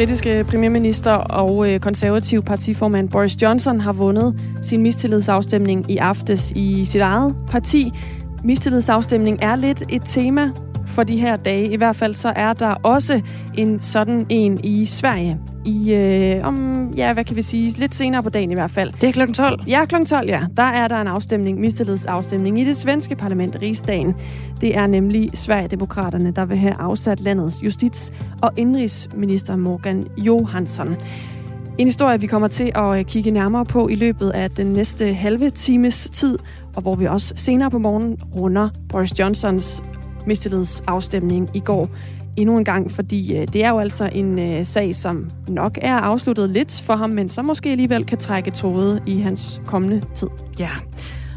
Britiske premierminister og øh, konservativ partiformand Boris Johnson har vundet sin mistillidsafstemning i aftes i sit eget parti. Mistillidsafstemning er lidt et tema for de her dage. I hvert fald så er der også en sådan en i Sverige. I, øh, om, ja, hvad kan vi sige, lidt senere på dagen i hvert fald. Det er klokken 12. Ja, klokken 12, ja. Der er der en afstemning, mistillidsafstemning i det svenske parlament, Rigsdagen. Det er nemlig Sverigedemokraterne, der vil have afsat landets justits- og indrigsminister Morgan Johansson. En historie, vi kommer til at øh, kigge nærmere på i løbet af den næste halve times tid, og hvor vi også senere på morgen runder Boris Johnsons mistillidsafstemning i går endnu en gang, fordi øh, det er jo altså en øh, sag, som nok er afsluttet lidt for ham, men som måske alligevel kan trække tråde i hans kommende tid. Ja,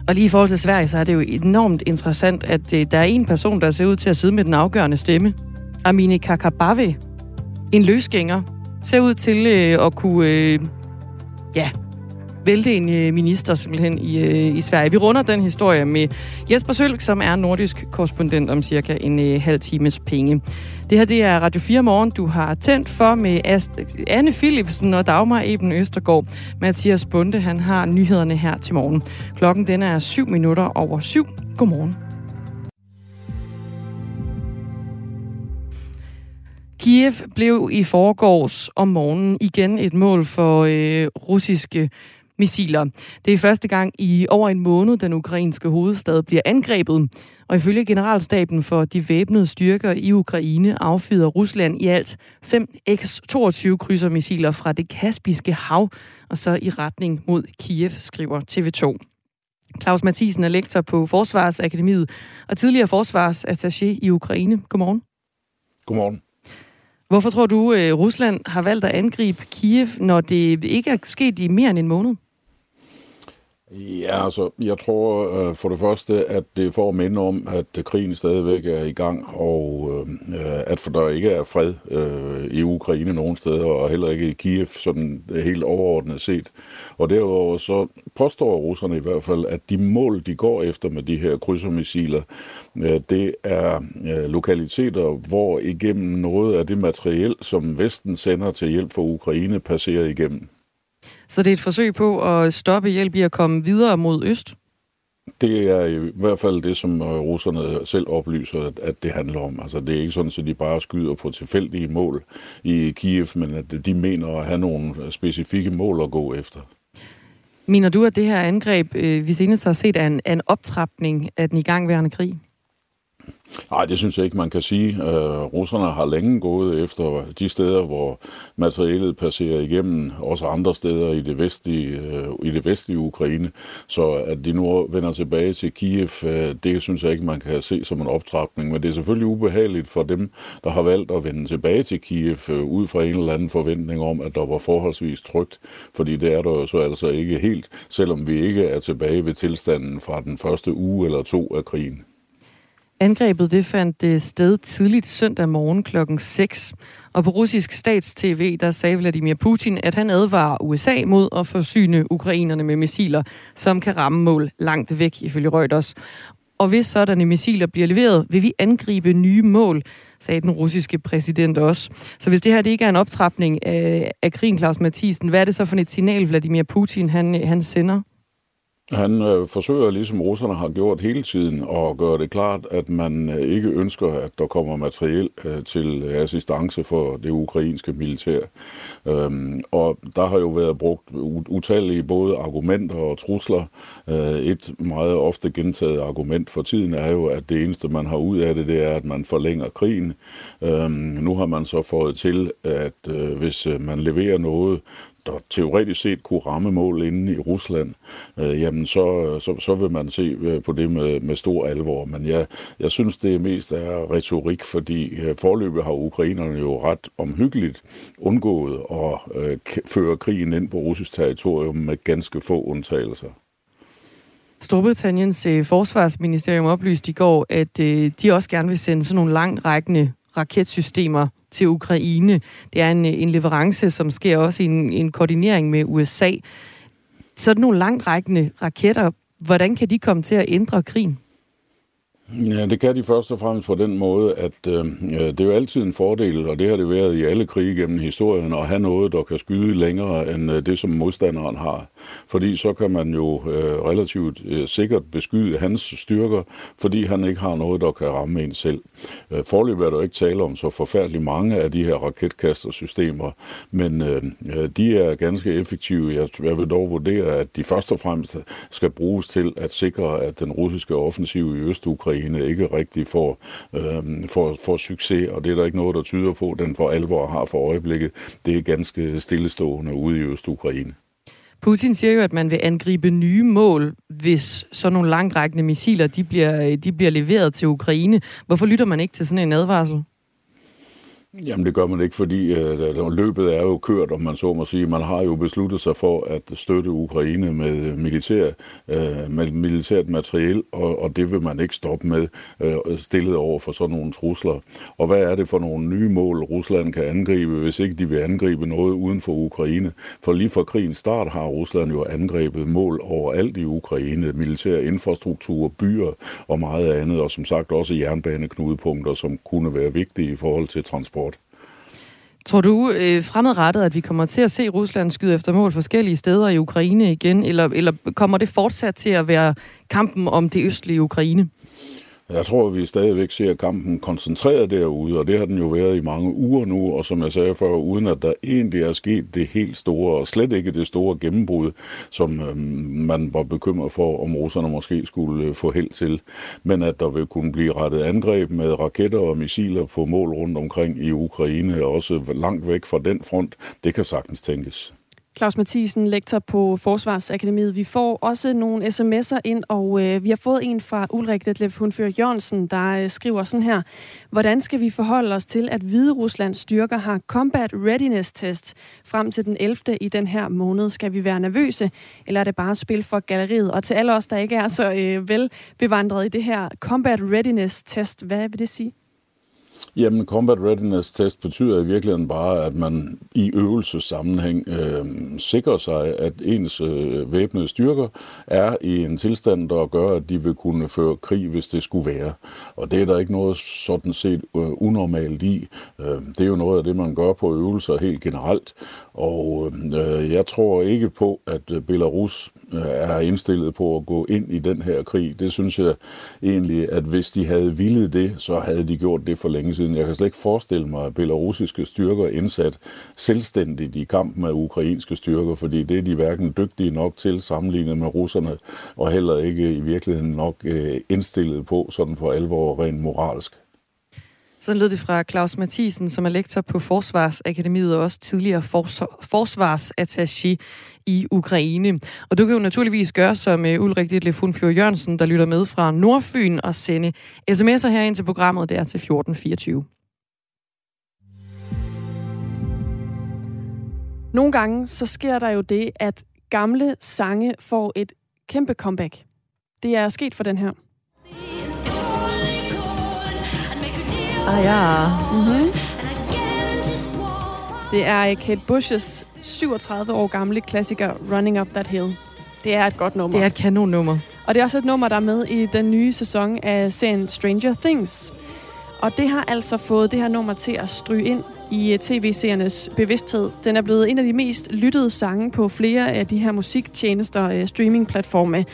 og lige i forhold til Sverige, så er det jo enormt interessant, at øh, der er en person, der ser ud til at sidde med den afgørende stemme. Amine Kakabave, en løsgænger, ser ud til øh, at kunne øh, ja, vælte en øh, minister simpelthen i, øh, i Sverige. Vi runder den historie med Jesper Sølk, som er nordisk korrespondent om cirka en øh, halv times penge. Det her det er Radio 4 Morgen, du har tændt for med Ast- Anne Philipsen og Dagmar Eben Østergaard. Mathias Bunde, han har nyhederne her til morgen. Klokken den er 7 minutter over 7. Godmorgen. Kiev blev i forgårs om morgenen igen et mål for øh, russiske missiler. Det er første gang i over en måned, den ukrainske hovedstad bliver angrebet. Og ifølge generalstaben for de væbnede styrker i Ukraine affyder Rusland i alt 5 X-22 krydsermissiler fra det Kaspiske hav og så i retning mod Kiev, skriver TV2. Claus Mathisen er lektor på Forsvarsakademiet og tidligere forsvarsattaché i Ukraine. Godmorgen. Godmorgen. Hvorfor tror du, at Rusland har valgt at angribe Kiev, når det ikke er sket i mere end en måned? Ja, altså, jeg tror øh, for det første, at det får minde om, at øh, krigen stadigvæk er i gang, og øh, øh, at for der ikke er fred øh, i Ukraine nogen steder, og heller ikke i Kiev, sådan helt overordnet set. Og derudover så påstår russerne i hvert fald, at de mål, de går efter med de her krydsermissiler, øh, det er øh, lokaliteter, hvor igennem noget af det materiel, som Vesten sender til hjælp for Ukraine, passerer igennem. Så det er et forsøg på at stoppe hjælp i at komme videre mod øst? Det er i hvert fald det, som russerne selv oplyser, at det handler om. Altså, det er ikke sådan, at de bare skyder på tilfældige mål i Kiev, men at de mener at have nogle specifikke mål at gå efter. Mener du, at det her angreb, vi senest har set, er en, er en optrapning af den igangværende krig? Nej, det synes jeg ikke, man kan sige. Øh, russerne har længe gået efter de steder, hvor materialet passerer igennem, også andre steder i det vestlige, øh, i det vestlige Ukraine. Så at de nu vender tilbage til Kiev, øh, det synes jeg ikke, man kan se som en optrapning. Men det er selvfølgelig ubehageligt for dem, der har valgt at vende tilbage til Kiev, ud fra en eller anden forventning om, at der var forholdsvis trygt. Fordi det er der jo så altså ikke helt, selvom vi ikke er tilbage ved tilstanden fra den første uge eller to af krigen. Angrebet det fandt øh, sted tidligt søndag morgen klokken 6. Og på russisk stats-TV, der sagde Vladimir Putin, at han advarer USA mod at forsyne ukrainerne med missiler, som kan ramme mål langt væk, ifølge Reuters. Og hvis sådanne missiler bliver leveret, vil vi angribe nye mål, sagde den russiske præsident også. Så hvis det her det ikke er en optrapning af, af krigen, Claus Mathisen, hvad er det så for et signal, Vladimir Putin han, han sender? Han øh, forsøger, ligesom russerne har gjort hele tiden, at gøre det klart, at man øh, ikke ønsker, at der kommer materiel øh, til øh, assistance for det ukrainske militær. Øhm, og der har jo været brugt utallige både argumenter og trusler. Øh, et meget ofte gentaget argument for tiden er jo, at det eneste, man har ud af det, det er, at man forlænger krigen. Øhm, nu har man så fået til, at øh, hvis øh, man leverer noget, der teoretisk set kunne ramme mål inde i Rusland, øh, jamen så, så, så vil man se øh, på det med, med stor alvor. Men jeg, jeg synes, det mest er retorik, fordi øh, forløbet har ukrainerne jo ret omhyggeligt undgået at øh, føre krigen ind på russisk territorium med ganske få undtagelser. Storbritanniens øh, forsvarsministerium oplyste i går, at øh, de også gerne vil sende sådan nogle langtrækkende raketsystemer til Ukraine. Det er en, øh, en leverance, som sker også i en, en koordinering med USA. Sådan nogle langrækkende raketter, hvordan kan de komme til at ændre krigen? Ja, det kan de først og fremmest på den måde, at øh, det er jo altid en fordel, og det har det været i alle krige gennem historien, at have noget, der kan skyde længere end øh, det, som modstanderen har. Fordi så kan man jo øh, relativt øh, sikkert beskyde hans styrker, fordi han ikke har noget, der kan ramme en selv. Øh, forløb er der ikke tale om så forfærdeligt mange af de her raketkastersystemer, men øh, de er ganske effektive. Jeg, jeg vil dog vurdere, at de først og fremmest skal bruges til at sikre, at den russiske offensiv i Øst-Ukraine Ukraine ikke rigtig får, øh, får, får succes, og det er der ikke noget, der tyder på, den for alvor har for øjeblikket. Det er ganske stillestående ude i Øst-Ukraine. Putin siger jo, at man vil angribe nye mål, hvis sådan nogle langrækkende missiler de bliver, de bliver leveret til Ukraine. Hvorfor lytter man ikke til sådan en advarsel? Jamen det gør man ikke, fordi øh, løbet er jo kørt, om man så må sige. Man har jo besluttet sig for at støtte Ukraine med, øh, militær, øh, med militært materiel, og, og det vil man ikke stoppe med øh, stillet over for sådan nogle trusler. Og hvad er det for nogle nye mål, Rusland kan angribe, hvis ikke de vil angribe noget uden for Ukraine? For lige fra krigens start har Rusland jo angrebet mål overalt i Ukraine, militær infrastruktur, byer og meget andet, og som sagt også jernbaneknudepunkter, som kunne være vigtige i forhold til transport Tror du øh, fremadrettet, at vi kommer til at se Rusland skyde efter mål forskellige steder i Ukraine igen, eller, eller kommer det fortsat til at være kampen om det østlige Ukraine? Jeg tror, at vi stadigvæk ser kampen koncentreret derude, og det har den jo været i mange uger nu, og som jeg sagde før, uden at der egentlig er sket det helt store, og slet ikke det store gennembrud, som øh, man var bekymret for, om russerne måske skulle øh, få held til. Men at der vil kunne blive rettet angreb med raketter og missiler på mål rundt omkring i Ukraine, også langt væk fra den front, det kan sagtens tænkes. Claus Mathisen, lektor på Forsvarsakademiet. Vi får også nogle sms'er ind, og øh, vi har fået en fra Ulrik Detlef Hundfør Jørgensen, der øh, skriver sådan her. Hvordan skal vi forholde os til, at Hvide Ruslands styrker har Combat Readiness Test frem til den 11. i den her måned? Skal vi være nervøse, eller er det bare spil for galleriet? Og til alle os, der ikke er så øh, velbevandret i det her Combat Readiness Test, hvad vil det sige? Jamen, Combat Readiness Test betyder i virkeligheden bare, at man i øvelsesammenhæng øh, sikrer sig, at ens øh, væbnede styrker er i en tilstand, der gør, at de vil kunne føre krig, hvis det skulle være. Og det er der ikke noget sådan set øh, unormalt i. Øh, det er jo noget af det, man gør på øvelser helt generelt. Og øh, jeg tror ikke på, at øh, Belarus Øh, er indstillet på at gå ind i den her krig. Det synes jeg egentlig, at hvis de havde villet det, så havde de gjort det for længe siden. Jeg kan slet ikke forestille mig, at belarusiske styrker indsat selvstændigt i kamp med ukrainske styrker, fordi det er de hverken dygtige nok til sammenlignet med russerne, og heller ikke i virkeligheden nok øh, indstillet på sådan for alvor rent moralsk. Sådan lød det fra Claus Mathisen, som er lektor på Forsvarsakademiet og også tidligere forsvarsattaché i Ukraine. Og du kan jo naturligvis gøre som øh, Ulrik Ditlefunfjord Jørgensen, der lytter med fra Nordfyn og sende sms'er her ind til programmet der til 1424. Nogle gange så sker der jo det, at gamle sange får et kæmpe comeback. Det er sket for den her. Ah ja. Mm-hmm. Det er Kate Bushes 37 år gamle klassiker Running Up That Hill. Det er et godt nummer. Det er et kanonnummer. Og det er også et nummer, der er med i den nye sæson af serien Stranger Things. Og det har altså fået det her nummer til at stryge ind i øh, tv-seernes bevidsthed. Den er blevet en af de mest lyttede sange på flere af de her musiktjenester, øh, streamingplatforme.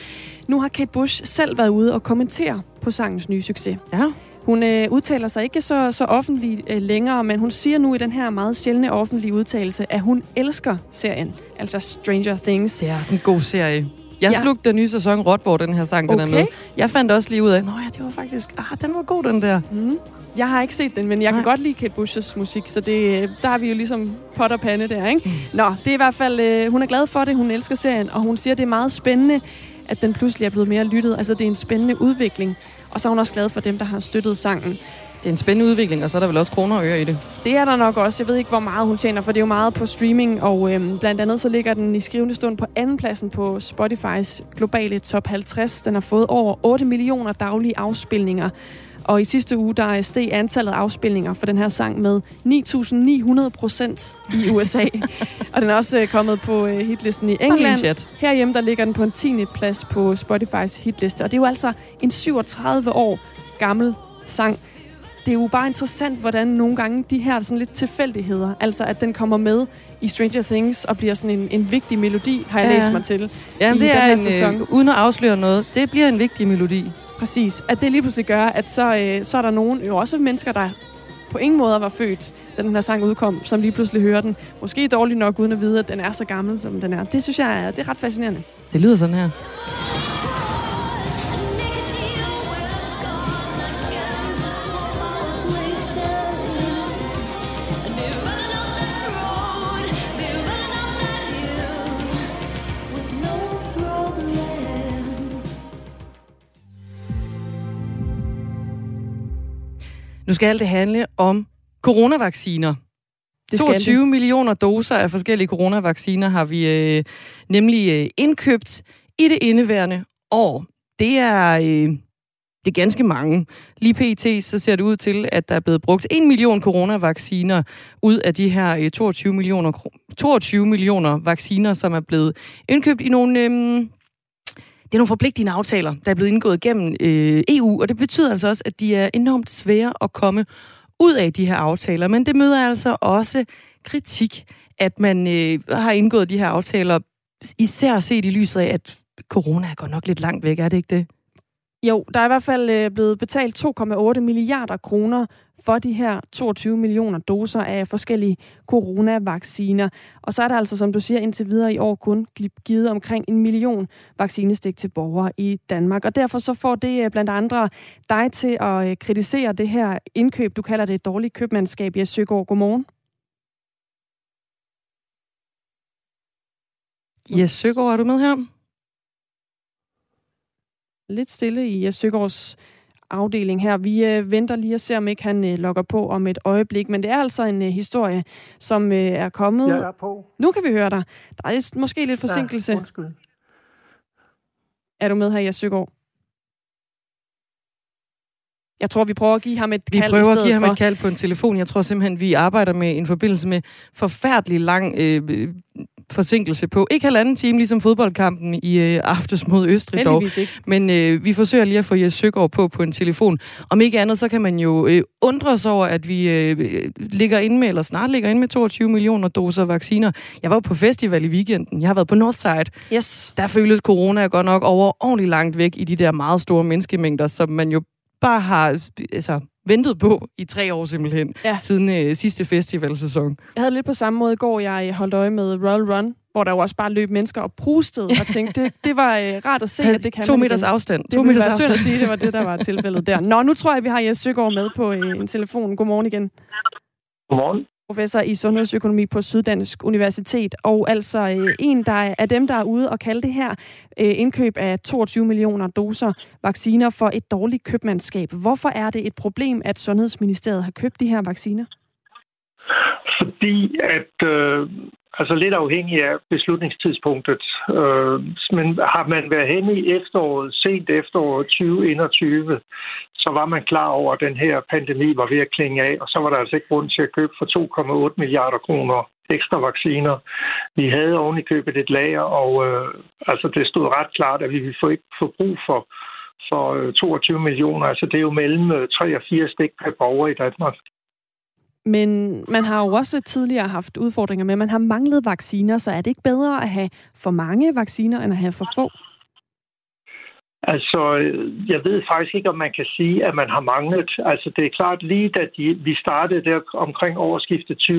Nu har Kate Bush selv været ude og kommentere på sangens nye succes. Ja. Hun øh, udtaler sig ikke så, så offentligt øh, længere, men hun siger nu i den her meget sjældne offentlige udtalelse, at hun elsker serien, altså Stranger Things. Det er sådan en god serie. Jeg ja. slugte den nye sæson råt, hvor den her sang okay. den er med. Jeg fandt også lige ud af, at ja, det var faktisk, ah, den var god, den der. Mm. Jeg har ikke set den, men jeg Nej. kan godt lide Kate Bushes musik, så det, der har vi jo ligesom pot og pande der, ikke? Mm. Nå, det er i hvert fald, øh, hun er glad for det, hun elsker serien, og hun siger, at det er meget spændende, at den pludselig er blevet mere lyttet. Altså, det er en spændende udvikling. Og så er hun også glad for dem, der har støttet sangen. Det er en spændende udvikling, og så er der vel også kroner og øre i det. Det er der nok også. Jeg ved ikke, hvor meget hun tjener, for det er jo meget på streaming, og øhm, blandt andet så ligger den i skrivende stund på andenpladsen på Spotifys globale top 50. Den har fået over 8 millioner daglige afspilninger. Og i sidste uge, der steg antallet af afspilninger for den her sang med 9.900 procent i USA. og den er også øh, kommet på øh, hitlisten i England. Herhjemme, der ligger den på en 10. plads på Spotifys hitliste. Og det er jo altså en 37 år gammel sang. Det er jo bare interessant, hvordan nogle gange de her sådan lidt tilfældigheder, altså at den kommer med i Stranger Things og bliver sådan en, en vigtig melodi, har jeg ja. læst mig til. Ja, det er en, sæson. Øh, uden at afsløre noget, det bliver en vigtig melodi. Præcis. At det lige pludselig gør, at så, øh, så er der nogen, jo også mennesker, der på ingen måde var født, da den her sang udkom, som lige pludselig hører den. Måske dårligt nok, uden at vide, at den er så gammel, som den er. Det synes jeg er, det er ret fascinerende. Det lyder sådan her. Nu skal alt det handle om coronavacciner. Det 22 det. millioner doser af forskellige coronavacciner har vi øh, nemlig øh, indkøbt i det indeværende år. Det er, øh, det er ganske mange. Lige pt. så ser det ud til, at der er blevet brugt 1 million coronavacciner ud af de her øh, 22 millioner 22 millioner vacciner, som er blevet indkøbt i nogle øh, det er nogle forpligtende aftaler, der er blevet indgået gennem øh, EU, og det betyder altså også, at de er enormt svære at komme ud af de her aftaler. Men det møder altså også kritik, at man øh, har indgået de her aftaler, især set i lyset af, at corona går nok lidt langt væk, er det ikke det? Jo, der er i hvert fald øh, blevet betalt 2,8 milliarder kroner for de her 22 millioner doser af forskellige coronavacciner. Og så er der altså, som du siger, indtil videre i år kun givet omkring en million vaccinestik til borgere i Danmark. Og derfor så får det øh, blandt andre dig til at øh, kritisere det her indkøb. Du kalder det et dårligt købmandskab. Jes Søgaard, godmorgen. Jes Søgaard, er du med her? lidt stille i Jes Søgaards afdeling her. Vi øh, venter lige og ser, om ikke han øh, logger på om et øjeblik. Men det er altså en øh, historie, som øh, er kommet... Jeg er på. Nu kan vi høre dig. Der er måske lidt forsinkelse. Ja, undskyld. Er du med her, Jes Søgaard? Jeg tror, vi prøver at give ham et vi kald Vi prøver at give ham for. et kald på en telefon. Jeg tror simpelthen, vi arbejder med en forbindelse med forfærdelig lang øh, forsinkelse på ikke halvanden time, ligesom fodboldkampen i øh, aftes mod Østrig dog. Ikke. Men øh, vi forsøger lige at få Jes Søgaard på på en telefon. Om ikke andet, så kan man jo øh, undre sig over, at vi øh, ligger inde med, eller snart ligger inde med 22 millioner doser vacciner. Jeg var på festival i weekenden. Jeg har været på Northside. Yes. Der føles corona godt nok over ordentligt langt væk i de der meget store menneskemængder, som man jo bare har altså, ventet på i tre år simpelthen, ja. siden øh, sidste festivalsæson. Jeg havde lidt på samme måde i går, jeg holdt øje med Royal Run, hvor der jo også bare løb mennesker og prustede, og tænkte, det, det var øh, rart at se, at det kan To meters igen. afstand. Det to meters afstand. at sige, det var det, der var tilfældet der. Nå, nu tror jeg, vi har Jes Søgaard med på øh, en telefon. Godmorgen igen. Godmorgen professor i sundhedsøkonomi på Syddansk Universitet, og altså øh, en der er dem, der er ude og kalde det her øh, indkøb af 22 millioner doser vacciner for et dårligt købmandskab. Hvorfor er det et problem, at Sundhedsministeriet har købt de her vacciner? Fordi at øh, altså lidt afhængig af beslutningstidspunktet. Øh, men har man været hen i efteråret, sent efteråret 2021, så var man klar over, at den her pandemi var ved at klinge af, og så var der altså ikke grund til at købe for 2,8 milliarder kroner ekstra vacciner. Vi havde oven i købet et lager, og øh, altså det stod ret klart, at vi ville få ikke få brug for for øh, 22 millioner. Altså det er jo mellem øh, 3 og 4 stik per borger i Danmark. Men man har jo også tidligere haft udfordringer med, at man har manglet vacciner, så er det ikke bedre at have for mange vacciner, end at have for få? Altså, jeg ved faktisk ikke, om man kan sige, at man har manglet. Altså, det er klart, lige da de, vi startede der omkring årsskiftet 2020-2021,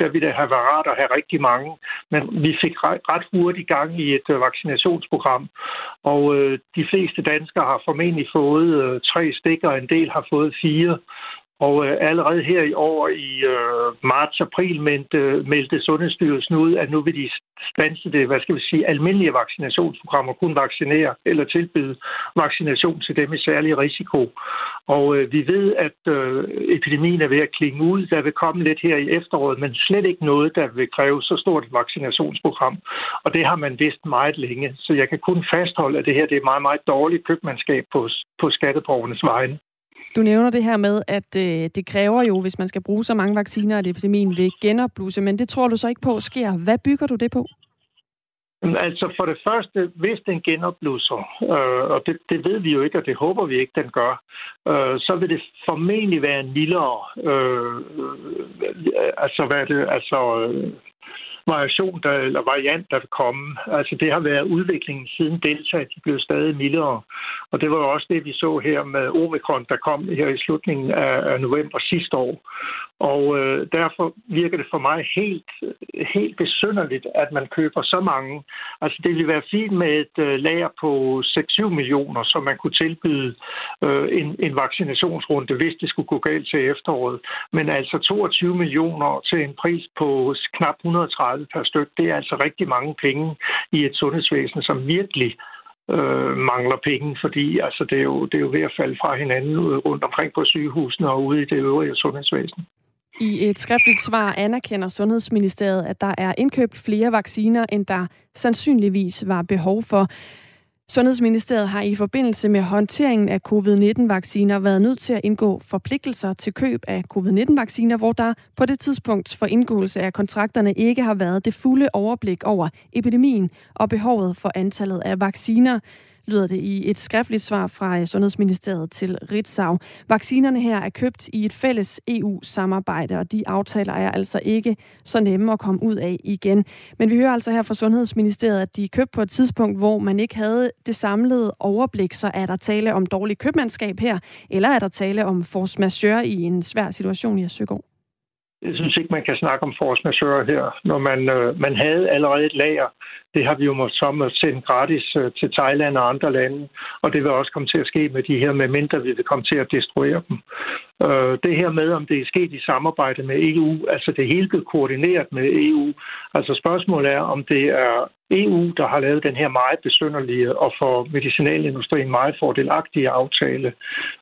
der ville det have været rart at have rigtig mange. Men vi fik ret, ret hurtigt gang i et uh, vaccinationsprogram. Og øh, de fleste danskere har formentlig fået øh, tre stikker, en del har fået fire. Og øh, allerede her i år i øh, marts-april meldte, meldte Sundhedsstyrelsen ud, at nu vil de stanse det, hvad skal vi sige, almindelige vaccinationsprogrammer, kun vaccinere eller tilbyde vaccination til dem i særlig risiko. Og øh, vi ved, at øh, epidemien er ved at klinge ud. Der vil komme lidt her i efteråret, men slet ikke noget, der vil kræve så stort et vaccinationsprogram. Og det har man vidst meget længe. Så jeg kan kun fastholde, at det her det er meget, meget dårligt købmandskab på, på skatteborgernes vegne. Du nævner det her med, at øh, det kræver jo, hvis man skal bruge så mange vacciner, at epidemien vil genopbluse, men det tror du så ikke på sker. Hvad bygger du det på? Altså for det første, hvis den genopblusser, øh, og det, det ved vi jo ikke, og det håber vi ikke, den gør, øh, så vil det formentlig være en lille, øh, øh, altså hvad er det, altså øh, variation der, eller variant, der vil komme. Altså det har været udviklingen siden Delta, de blev stadig mildere. Og det var jo også det, vi så her med Omikron, der kom her i slutningen af november sidste år. Og øh, derfor virker det for mig helt, helt besynderligt, at man køber så mange. Altså det ville være fint med et øh, lager på 6-7 millioner, så man kunne tilbyde øh, en, en vaccinationsrunde, hvis det skulle gå galt til efteråret. Men altså 22 millioner til en pris på knap 130 per styk, det er altså rigtig mange penge i et sundhedsvæsen, som virkelig øh, mangler penge, fordi altså, det, er jo, det er jo ved at falde fra hinanden øh, rundt omkring på sygehusene og ude i det øvrige sundhedsvæsen. I et skriftligt svar anerkender Sundhedsministeriet, at der er indkøbt flere vacciner, end der sandsynligvis var behov for. Sundhedsministeriet har i forbindelse med håndteringen af covid-19-vacciner været nødt til at indgå forpligtelser til køb af covid-19-vacciner, hvor der på det tidspunkt for indgåelse af kontrakterne ikke har været det fulde overblik over epidemien og behovet for antallet af vacciner lyder det i et skriftligt svar fra øh, Sundhedsministeriet til Ritzau. Vaccinerne her er købt i et fælles EU-samarbejde, og de aftaler er altså ikke så nemme at komme ud af igen. Men vi hører altså her fra Sundhedsministeriet, at de er købt på et tidspunkt, hvor man ikke havde det samlede overblik, så er der tale om dårlig købmandskab her, eller er der tale om force majeure i en svær situation i Søgaard? Jeg synes ikke, man kan snakke om force majeure her, når man, øh, man havde allerede et lager. Det har vi jo måttet at sende gratis øh, til Thailand og andre lande, og det vil også komme til at ske med de her, med mindre vi vil komme til at destruere dem. Øh, det her med, om det er sket i samarbejde med EU, altså det hele blev koordineret med EU. Altså spørgsmålet er, om det er EU, der har lavet den her meget besynderlige og for medicinalindustrien meget fordelagtige aftale.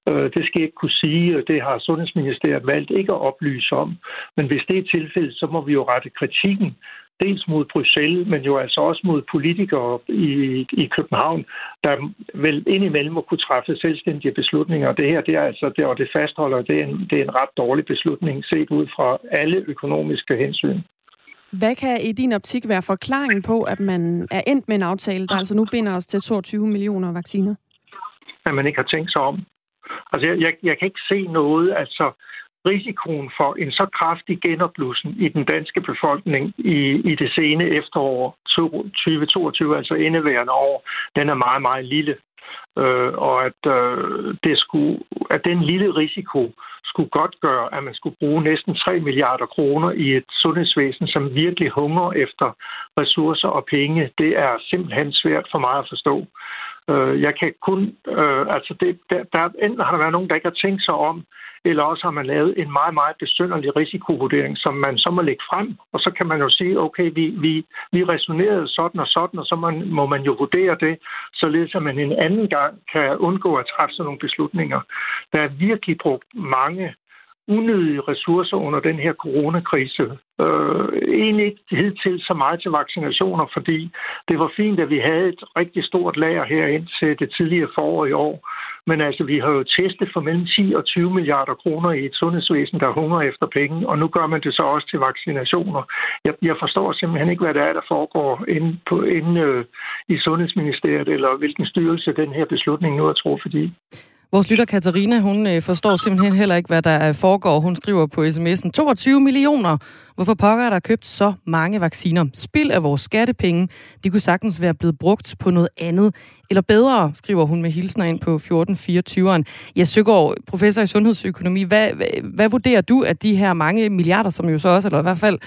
Øh, det skal jeg ikke kunne sige, det har Sundhedsministeriet valgt ikke at oplyse om. Men hvis det er tilfældet, så må vi jo rette kritikken dels mod Bruxelles, men jo altså også mod politikere i, i København, der vel indimellem må kunne træffe selvstændige beslutninger. Det her, det er altså, det, og det fastholder, det er, en, det er en ret dårlig beslutning, set ud fra alle økonomiske hensyn. Hvad kan i din optik være forklaringen på, at man er endt med en aftale, der altså nu binder os til 22 millioner vacciner? At man ikke har tænkt sig om. Altså, jeg, jeg, jeg kan ikke se noget. Altså, risikoen for en så kraftig genopblussen i den danske befolkning i, i det sene efterår 2022, altså indeværende år, den er meget, meget lille. Øh, og at, øh, det skulle, at den lille risiko skulle godt gøre, at man skulle bruge næsten 3 milliarder kroner i et sundhedsvæsen, som virkelig hunger efter ressourcer og penge, det er simpelthen svært for mig at forstå. Øh, jeg kan kun, øh, altså det, der, der, enten har der været nogen, der ikke har tænkt sig om, eller også har man lavet en meget, meget besynderlig risikovurdering, som man så må lægge frem, og så kan man jo sige, okay, vi, vi, vi resonerede sådan og sådan, og så man, må man jo vurdere det, således at man en anden gang kan undgå at træffe sådan nogle beslutninger. Der er virkelig brugt mange unødige ressourcer under den her coronakrise. Øh, egentlig ikke til så meget til vaccinationer, fordi det var fint, at vi havde et rigtig stort lager her ind til det tidligere forår i år. Men altså, vi har jo testet for mellem 10 og 20 milliarder kroner i et sundhedsvæsen, der hunger efter penge, og nu gør man det så også til vaccinationer. Jeg, jeg forstår simpelthen ikke, hvad det er, der foregår inde, på, inde øh, i Sundhedsministeriet, eller hvilken styrelse den her beslutning nu er truffet i. Vores lytter Katarina, hun øh, forstår simpelthen heller ikke, hvad der øh, foregår. Hun skriver på sms'en 22 millioner. Hvorfor pokker er der købt så mange vacciner? Spil af vores skattepenge. De kunne sagtens være blevet brugt på noget andet. Eller bedre, skriver hun med hilsner ind på 1424'eren. Ja, Søgaard, professor i sundhedsøkonomi, hvad, hvad, hvad vurderer du, at de her mange milliarder, som jo så også, eller i hvert fald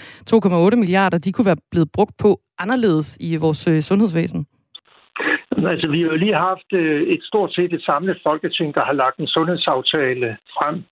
2,8 milliarder, de kunne være blevet brugt på anderledes i vores øh, sundhedsvæsen? Altså, vi har jo lige haft øh, et stort set et samlet folketing, der har lagt en sundhedsaftale frem,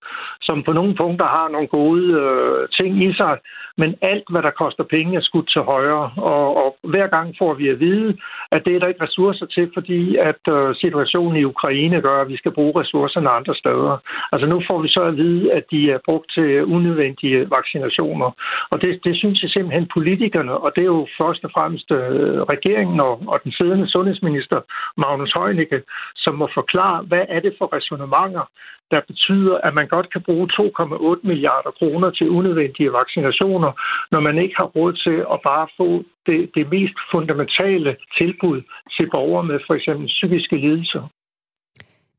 som på nogle punkter har nogle gode øh, ting i sig, men alt, hvad der koster penge, er skudt til højre. Og, og hver gang får vi at vide, at det er der ikke ressourcer til, fordi at øh, situationen i Ukraine gør, at vi skal bruge ressourcerne andre steder. Altså nu får vi så at vide, at de er brugt til unødvendige vaccinationer. Og det, det synes jeg simpelthen politikerne, og det er jo først og fremmest øh, regeringen og, og den siddende sundhedsminister, Magnus Heunicke, som må forklare, hvad er det for resonemanger, der betyder, at man godt kan bruge 2,8 milliarder kroner til unødvendige vaccinationer, når man ikke har råd til at bare få det, det mest fundamentale tilbud til borgere med for eksempel psykiske lidelser.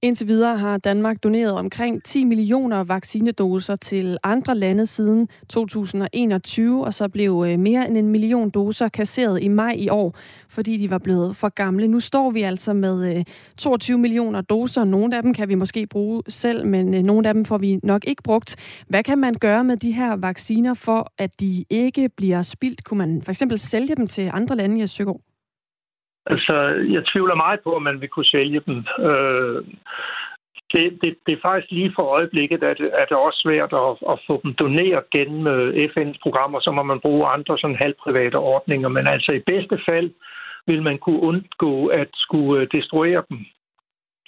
Indtil videre har Danmark doneret omkring 10 millioner vaccinedoser til andre lande siden 2021, og så blev øh, mere end en million doser kasseret i maj i år, fordi de var blevet for gamle. Nu står vi altså med øh, 22 millioner doser. Nogle af dem kan vi måske bruge selv, men øh, nogle af dem får vi nok ikke brugt. Hvad kan man gøre med de her vacciner for, at de ikke bliver spildt? Kunne man for eksempel sælge dem til andre lande i Søgaard? Altså, jeg tvivler meget på, at man vil kunne sælge dem. Øh, det, det, det er faktisk lige for øjeblikket, at, at det er også svært at, at få dem doneret gennem øh, FN's programmer, så må man bruge andre sådan halvprivate ordninger. Men altså i bedste fald vil man kunne undgå at skulle øh, destruere dem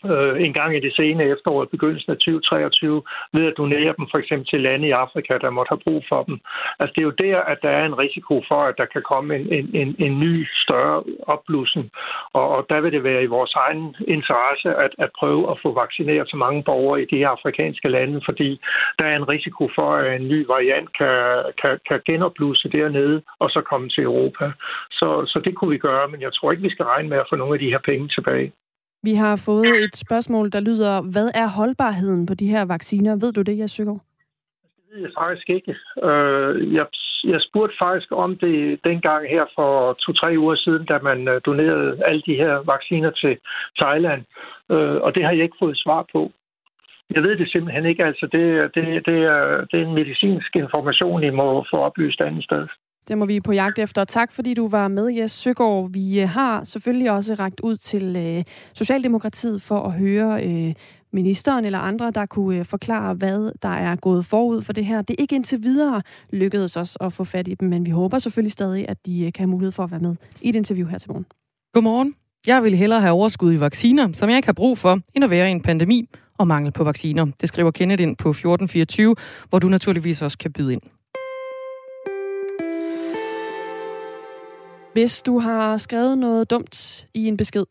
øh, en gang i det sene efterår, begyndelsen af 2023, ved at donere dem for eksempel til lande i Afrika, der måtte have brug for dem. Altså det er jo der, at der er en risiko for, at der kan komme en, en, en, en ny, større opblussen. Og, og der vil det være i vores egen interesse at, at prøve at få vaccineret så mange borgere i de her afrikanske lande, fordi der er en risiko for, at en ny variant kan, kan, kan genopblusse dernede og så komme til Europa. Så, så det kunne vi gøre, men jeg tror ikke, vi skal regne med at få nogle af de her penge tilbage. Vi har fået et spørgsmål, der lyder, hvad er holdbarheden på de her vacciner? Ved du det, jeg Det ved jeg faktisk ikke. Øh, jeg, jeg spurgte faktisk om det dengang her for to-tre uger siden, da man øh, donerede alle de her vacciner til Thailand. Øh, og det har jeg ikke fået svar på. Jeg ved det simpelthen ikke. Altså, det, det, det, er, det er en medicinsk information, I må få oplyst andet sted. Det må vi på jagt efter. Tak fordi du var med, Jes Søgaard. Vi øh, har selvfølgelig også rækket ud til øh, Socialdemokratiet for at høre øh, ministeren eller andre, der kunne øh, forklare, hvad der er gået forud for det her. Det er ikke indtil videre lykkedes os at få fat i dem, men vi håber selvfølgelig stadig, at de øh, kan have mulighed for at være med i et interview her til morgen. Godmorgen. Jeg vil hellere have overskud i vacciner, som jeg ikke har brug for, end at være i en pandemi og mangel på vacciner. Det skriver Kenneth ind på 1424, hvor du naturligvis også kan byde ind. Hvis du har skrevet noget dumt i en besked,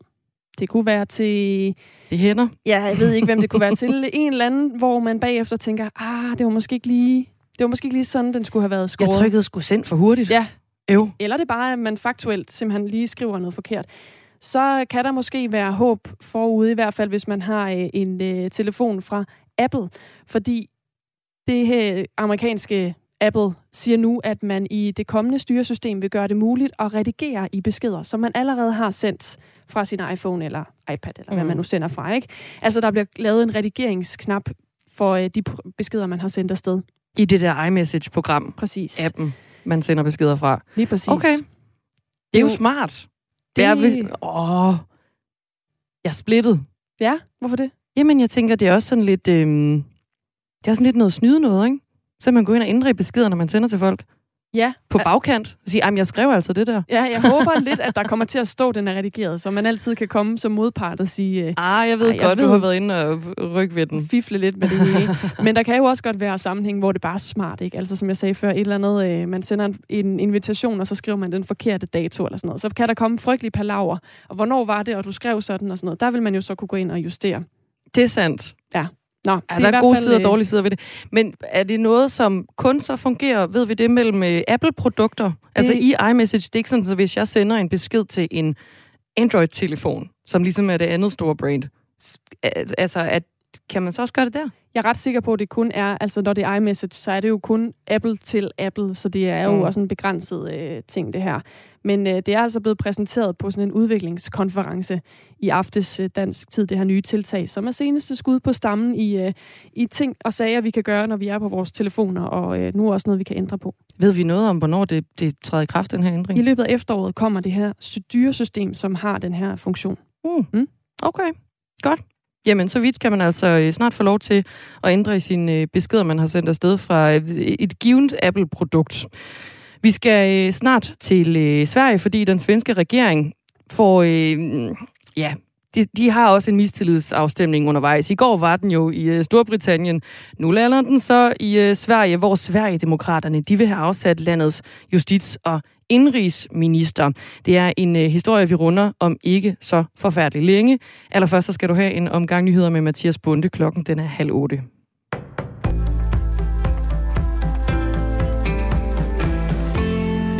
det kunne være til... Det hænder. Ja, jeg ved ikke, hvem det kunne være til. En eller anden, hvor man bagefter tænker, ah, det var måske ikke lige, det var måske ikke lige sådan, den skulle have været skåret. Jeg trykkede sgu sendt for hurtigt. Ja. Ev. Eller det er bare, at man faktuelt simpelthen lige skriver noget forkert. Så kan der måske være håb forude, i hvert fald hvis man har øh, en uh, telefon fra Apple. Fordi det her amerikanske Apple siger nu, at man i det kommende styresystem vil gøre det muligt at redigere i beskeder, som man allerede har sendt fra sin iPhone eller iPad, eller mm. hvad man nu sender fra. Ikke? Altså, der bliver lavet en redigeringsknap for øh, de beskeder, man har sendt afsted. I det der iMessage-program? Præcis. Appen, man sender beskeder fra? Lige præcis. Okay. Det er jo smart. Det, det er... Åh, jeg er splittet. Ja, hvorfor det? Jamen, jeg tænker, det er også sådan lidt... Øhm, det er sådan lidt noget snyde noget, ikke? Så man går ind og ændrer i beskeder, når man sender til folk. Ja. På bagkant. Og sige, jeg skrev altså det der. Ja, jeg håber lidt, at der kommer til at stå, den er redigeret, så man altid kan komme som modpart og sige... Øh, ah, jeg ved godt, jeg ved, du har været inde og rykke ved den. Fifle lidt med det hele. Men der kan jo også godt være sammenhæng, hvor det bare er smart, ikke? Altså som jeg sagde før, et eller andet, øh, man sender en, en invitation, og så skriver man den forkerte dato eller sådan noget. Så kan der komme frygtelige palaver. Og hvornår var det, og du skrev sådan og sådan noget. Der vil man jo så kunne gå ind og justere. Det er sandt. Ja. Nå, ja, der er gode sider og øh, dårlige sider ved det. Men er det noget, som kun så fungerer, ved vi det, mellem øh, Apple-produkter? Altså i iMessage, det er ikke sådan, så hvis jeg sender en besked til en Android-telefon, som ligesom er det andet store brand, altså at, kan man så også gøre det der? Jeg er ret sikker på, at det kun er, altså når det er iMessage, så er det jo kun Apple til Apple, så det er jo mm. også en begrænset øh, ting, det her. Men øh, det er altså blevet præsenteret på sådan en udviklingskonference i aftes øh, dansk tid, det her nye tiltag, som er seneste skud på stammen i, øh, i ting og sager, vi kan gøre, når vi er på vores telefoner, og øh, nu er også noget, vi kan ændre på. Ved vi noget om, hvornår det, det træder i kraft, den her ændring? I løbet af efteråret kommer det her styresystem, som har den her funktion. Mm. Mm? Okay, godt. Jamen, så vidt kan man altså øh, snart få lov til at ændre i sine øh, beskeder, man har sendt afsted fra et givet Apple-produkt. Vi skal øh, snart til Sverige, fordi den svenske regering får, øh, ja, de, de har også en mistillidsafstemning undervejs. I går var den jo i Storbritannien. Nu lander den så i Sverige, hvor Sverigedemokraterne de vil have afsat landets justits- og indrigsminister. Det er en øh, historie, vi runder om ikke så forfærdeligt længe. Allerførst så skal du have en omgang nyheder med Mathias Bunde. Klokken den er halv otte.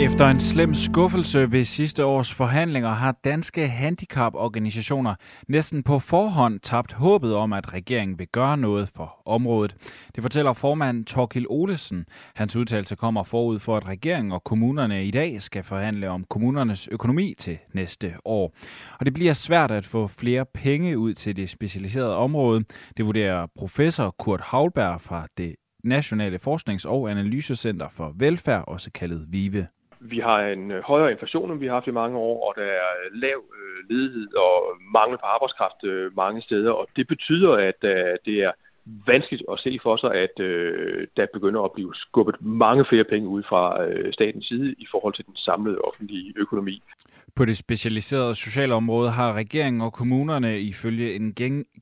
Efter en slem skuffelse ved sidste års forhandlinger har danske handicaporganisationer næsten på forhånd tabt håbet om, at regeringen vil gøre noget for området. Det fortæller formand Torkil Olesen. Hans udtalelse kommer forud for, at regeringen og kommunerne i dag skal forhandle om kommunernes økonomi til næste år. Og det bliver svært at få flere penge ud til det specialiserede område. Det vurderer professor Kurt Havlberg fra det Nationale Forsknings- og Analysecenter for Velfærd, også kaldet VIVE. Vi har en øh, højere inflation, end vi har haft i mange år, og der er lav øh, ledighed og mangel på arbejdskraft øh, mange steder, og det betyder, at det er vanskeligt at se for sig, at øh, der begynder at blive skubbet mange flere penge ud fra øh, statens side i forhold til den samlede offentlige økonomi. På det specialiserede socialområde har regeringen og kommunerne ifølge en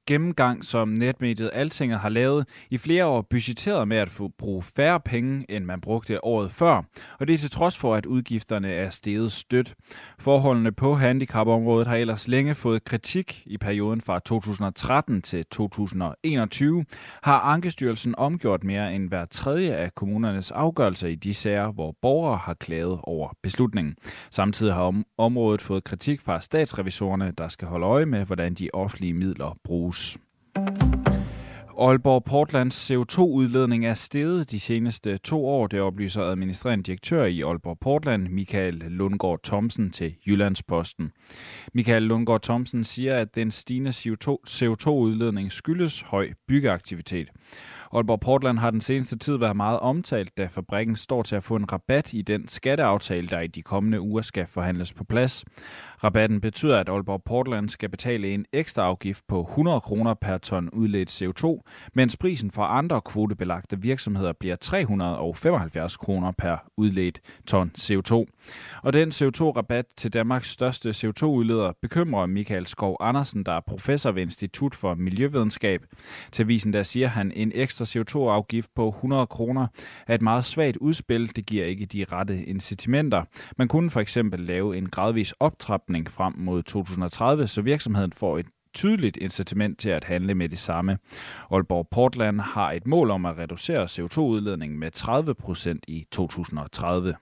gennemgang, som netmediet Altinget har lavet, i flere år budgetteret med at få bruge færre penge, end man brugte året før. Og det er til trods for, at udgifterne er steget stødt. Forholdene på handicapområdet har ellers længe fået kritik i perioden fra 2013 til 2021. Har Ankestyrelsen omgjort mere end hver tredje af kommunernes afgørelser i de sager, hvor borgere har klaget over beslutningen. Samtidig har området området fået kritik fra statsrevisorerne, der skal holde øje med, hvordan de offentlige midler bruges. Aalborg Portlands CO2-udledning er steget de seneste to år, det oplyser administrerende direktør i Aalborg Portland, Michael Lundgaard Thomsen til Jyllandsposten. Michael Lundgaard Thomsen siger, at den stigende CO2-udledning skyldes høj byggeaktivitet. Aalborg Portland har den seneste tid været meget omtalt, da fabrikken står til at få en rabat i den skatteaftale, der i de kommende uger skal forhandles på plads. Rabatten betyder, at Aalborg Portland skal betale en ekstra afgift på 100 kroner per ton udledt CO2, mens prisen for andre kvotebelagte virksomheder bliver 375 kroner per udledt ton CO2. Og den CO2-rabat til Danmarks største CO2-udleder bekymrer Michael Skov Andersen, der er professor ved Institut for Miljøvidenskab. Til visen der siger han, en ekstra CO2-afgift på 100 kroner er et meget svagt udspil. Det giver ikke de rette incitamenter. Man kunne for eksempel lave en gradvis optrapning frem mod 2030, så virksomheden får et tydeligt incitament til at handle med det samme. Aalborg Portland har et mål om at reducere CO2-udledningen med 30 procent i 2030.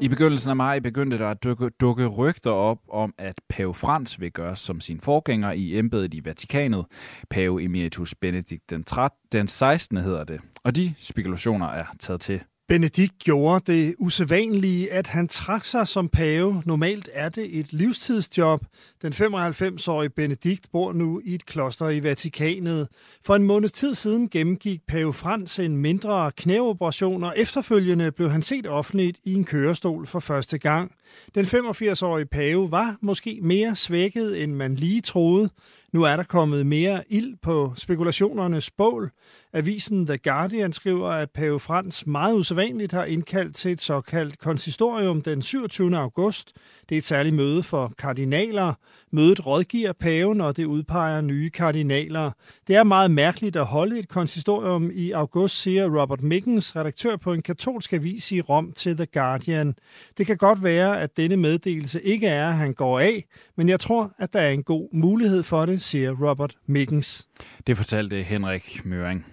I begyndelsen af maj begyndte der at dukke, dukke rygter op om, at pave Frans vil gøre som sin forgænger i embedet i Vatikanet. Pave Emeritus Benedikt den, 13, den 16. hedder det. Og de spekulationer er taget til Benedikt gjorde det usædvanlige, at han trak sig som pave. Normalt er det et livstidsjob. Den 95-årige Benedikt bor nu i et kloster i Vatikanet. For en måneds tid siden gennemgik pave Frans en mindre knæoperation, og efterfølgende blev han set offentligt i en kørestol for første gang. Den 85-årige pave var måske mere svækket, end man lige troede. Nu er der kommet mere ild på spekulationernes bål. Avisen The Guardian skriver, at pave Frans meget usædvanligt har indkaldt til et såkaldt konsistorium den 27. august. Det er et særligt møde for kardinaler. Mødet rådgiver paven, og det udpeger nye kardinaler. Det er meget mærkeligt at holde et konsistorium i august, siger Robert Mickens, redaktør på en katolsk avis i Rom til The Guardian. Det kan godt være, at denne meddelelse ikke er, at han går af, men jeg tror, at der er en god mulighed for det, siger Robert Mickens. Det fortalte Henrik Møring.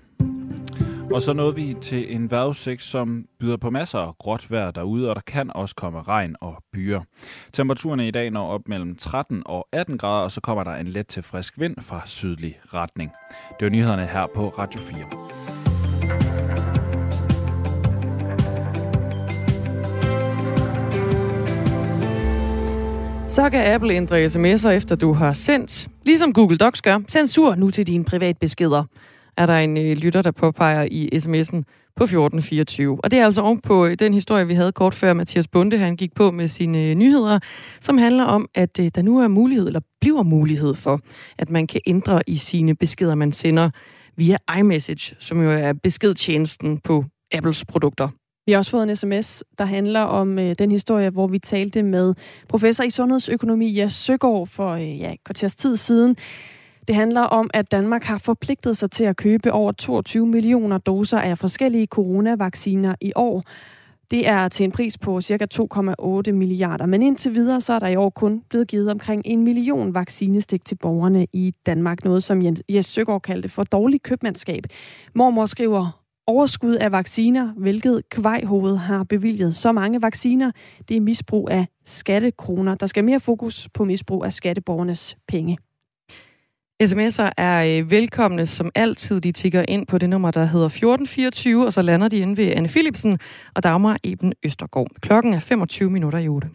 Og så nåede vi til en vejrudsigt, som byder på masser af gråt vejr derude, og der kan også komme regn og byer. Temperaturen i dag når op mellem 13 og 18 grader, og så kommer der en let til frisk vind fra sydlig retning. Det var nyhederne her på Radio 4. Så kan Apple ændre sms'er, efter du har sendt, ligesom Google Docs gør, censur nu til dine privatbeskeder er der en øh, lytter, der påpeger i sms'en på 1424. Og det er altså oven på øh, den historie, vi havde kort før Mathias Bunde, han gik på med sine øh, nyheder, som handler om, at der nu er mulighed, eller bliver mulighed for, at man kan ændre i sine beskeder, man sender via iMessage, som jo er beskedtjenesten på Apples produkter. Vi har også fået en sms, der handler om øh, den historie, hvor vi talte med professor i sundhedsøkonomi Jas Søgaard for øh, ja, kvarters tid siden. Det handler om, at Danmark har forpligtet sig til at købe over 22 millioner doser af forskellige coronavacciner i år. Det er til en pris på ca. 2,8 milliarder, men indtil videre så er der i år kun blevet givet omkring en million vaccinestik til borgerne i Danmark. Noget som Jes Søgaard kaldte for dårlig købmandskab. Mormor skriver, overskud af vacciner, hvilket kvejhovedet har bevilget så mange vacciner, det er misbrug af skattekroner. Der skal mere fokus på misbrug af skatteborgernes penge. SMS'er er øh, velkomne som altid. De tigger ind på det nummer, der hedder 1424, og så lander de inde ved Anne Philipsen og Dagmar Eben Østergaard. Klokken er 25 minutter i 8.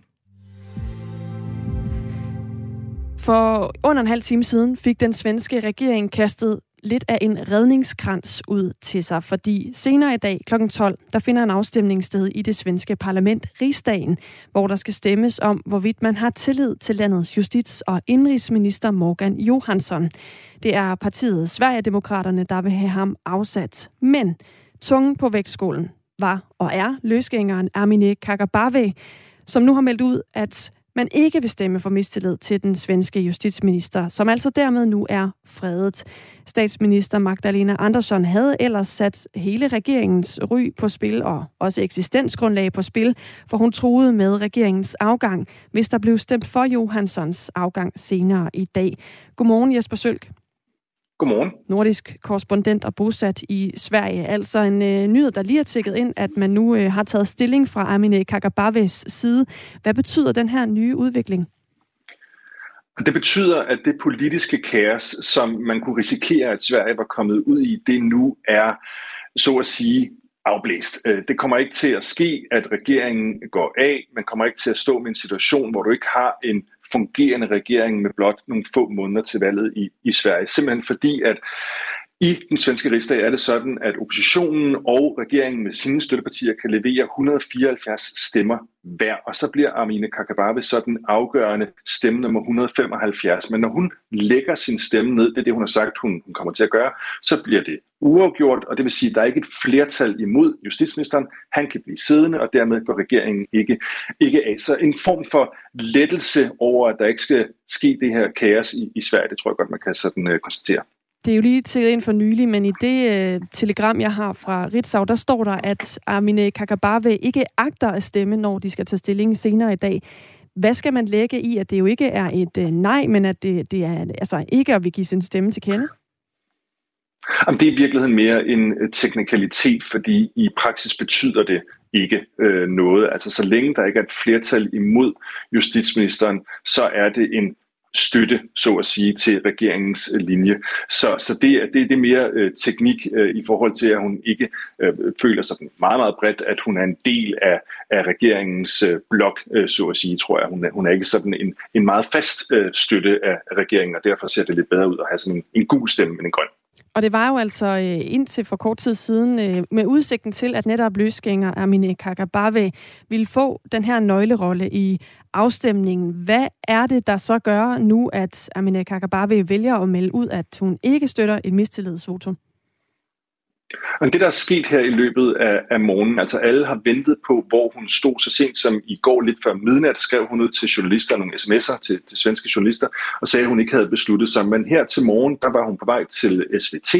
For under en halv time siden fik den svenske regering kastet lidt af en redningskrans ud til sig, fordi senere i dag kl. 12, der finder en afstemning sted i det svenske parlament, Rigsdagen, hvor der skal stemmes om, hvorvidt man har tillid til landets justits- og indrigsminister Morgan Johansson. Det er partiet Sverigedemokraterne, der vil have ham afsat. Men tungen på vægtskålen var og er løsgængeren Armine Kakabave, som nu har meldt ud, at man ikke vil stemme for mistillid til den svenske justitsminister, som altså dermed nu er fredet. Statsminister Magdalena Andersson havde ellers sat hele regeringens ry på spil og også eksistensgrundlag på spil, for hun troede med regeringens afgang, hvis der blev stemt for Johanssons afgang senere i dag. Godmorgen Jesper Sølk. Godmorgen. Nordisk korrespondent og bosat i Sverige. Altså en øh, nyhed, der lige er tækket ind, at man nu øh, har taget stilling fra Amine Kakabaves side. Hvad betyder den her nye udvikling? Det betyder, at det politiske kaos, som man kunne risikere, at Sverige var kommet ud i, det nu er, så at sige, afblæst. Øh, det kommer ikke til at ske, at regeringen går af. Man kommer ikke til at stå med en situation, hvor du ikke har en fungerende regering med blot nogle få måneder til valget i, i Sverige. Simpelthen fordi, at i den svenske rigsdag er det sådan, at oppositionen og regeringen med sine støttepartier kan levere 174 stemmer hver, og så bliver Amine Kakabave så den afgørende stemme nummer 175. Men når hun lægger sin stemme ned, det er det, hun har sagt, hun, hun kommer til at gøre, så bliver det uafgjort, og det vil sige, at der er ikke et flertal imod justitsministeren. Han kan blive siddende, og dermed går regeringen ikke, ikke af. Så en form for lettelse over, at der ikke skal ske det her kaos i, i Sverige, det tror jeg godt, man kan sådan øh, konstatere. Det er jo lige til ind for nylig, men i det øh, telegram, jeg har fra Ritzau, der står der, at Armine Kakabave ikke agter at stemme, når de skal tage stilling senere i dag. Hvad skal man lægge i, at det jo ikke er et øh, nej, men at det, det er altså ikke at vi give sin stemme til kende? Jamen, det er i virkeligheden mere en øh, teknikalitet, fordi i praksis betyder det ikke øh, noget. Altså så længe der ikke er et flertal imod justitsministeren, så er det en støtte, så at sige, til regeringens øh, linje. Så, så det, det, det er mere øh, teknik øh, i forhold til, at hun ikke øh, føler sig meget, meget bredt, at hun er en del af, af regeringens øh, blok, øh, så at sige, tror jeg. Hun er, hun er ikke sådan en, en meget fast øh, støtte af regeringen, og derfor ser det lidt bedre ud at have sådan en, en gul stemme end en grøn. Og det var jo altså øh, indtil for kort tid siden øh, med udsigten til, at netop løsgænger Amine Kakabave ville få den her nøglerolle i afstemningen. Hvad er det, der så gør nu, at Amine Kakabave vælger at melde ud, at hun ikke støtter et mistillidsvotum? Og det, der er sket her i løbet af, af morgenen, altså alle har ventet på, hvor hun stod så sent som i går lidt før midnat, skrev hun ud til journalister, nogle sms'er til, til svenske journalister, og sagde, at hun ikke havde besluttet sig. Men her til morgen, der var hun på vej til SVT,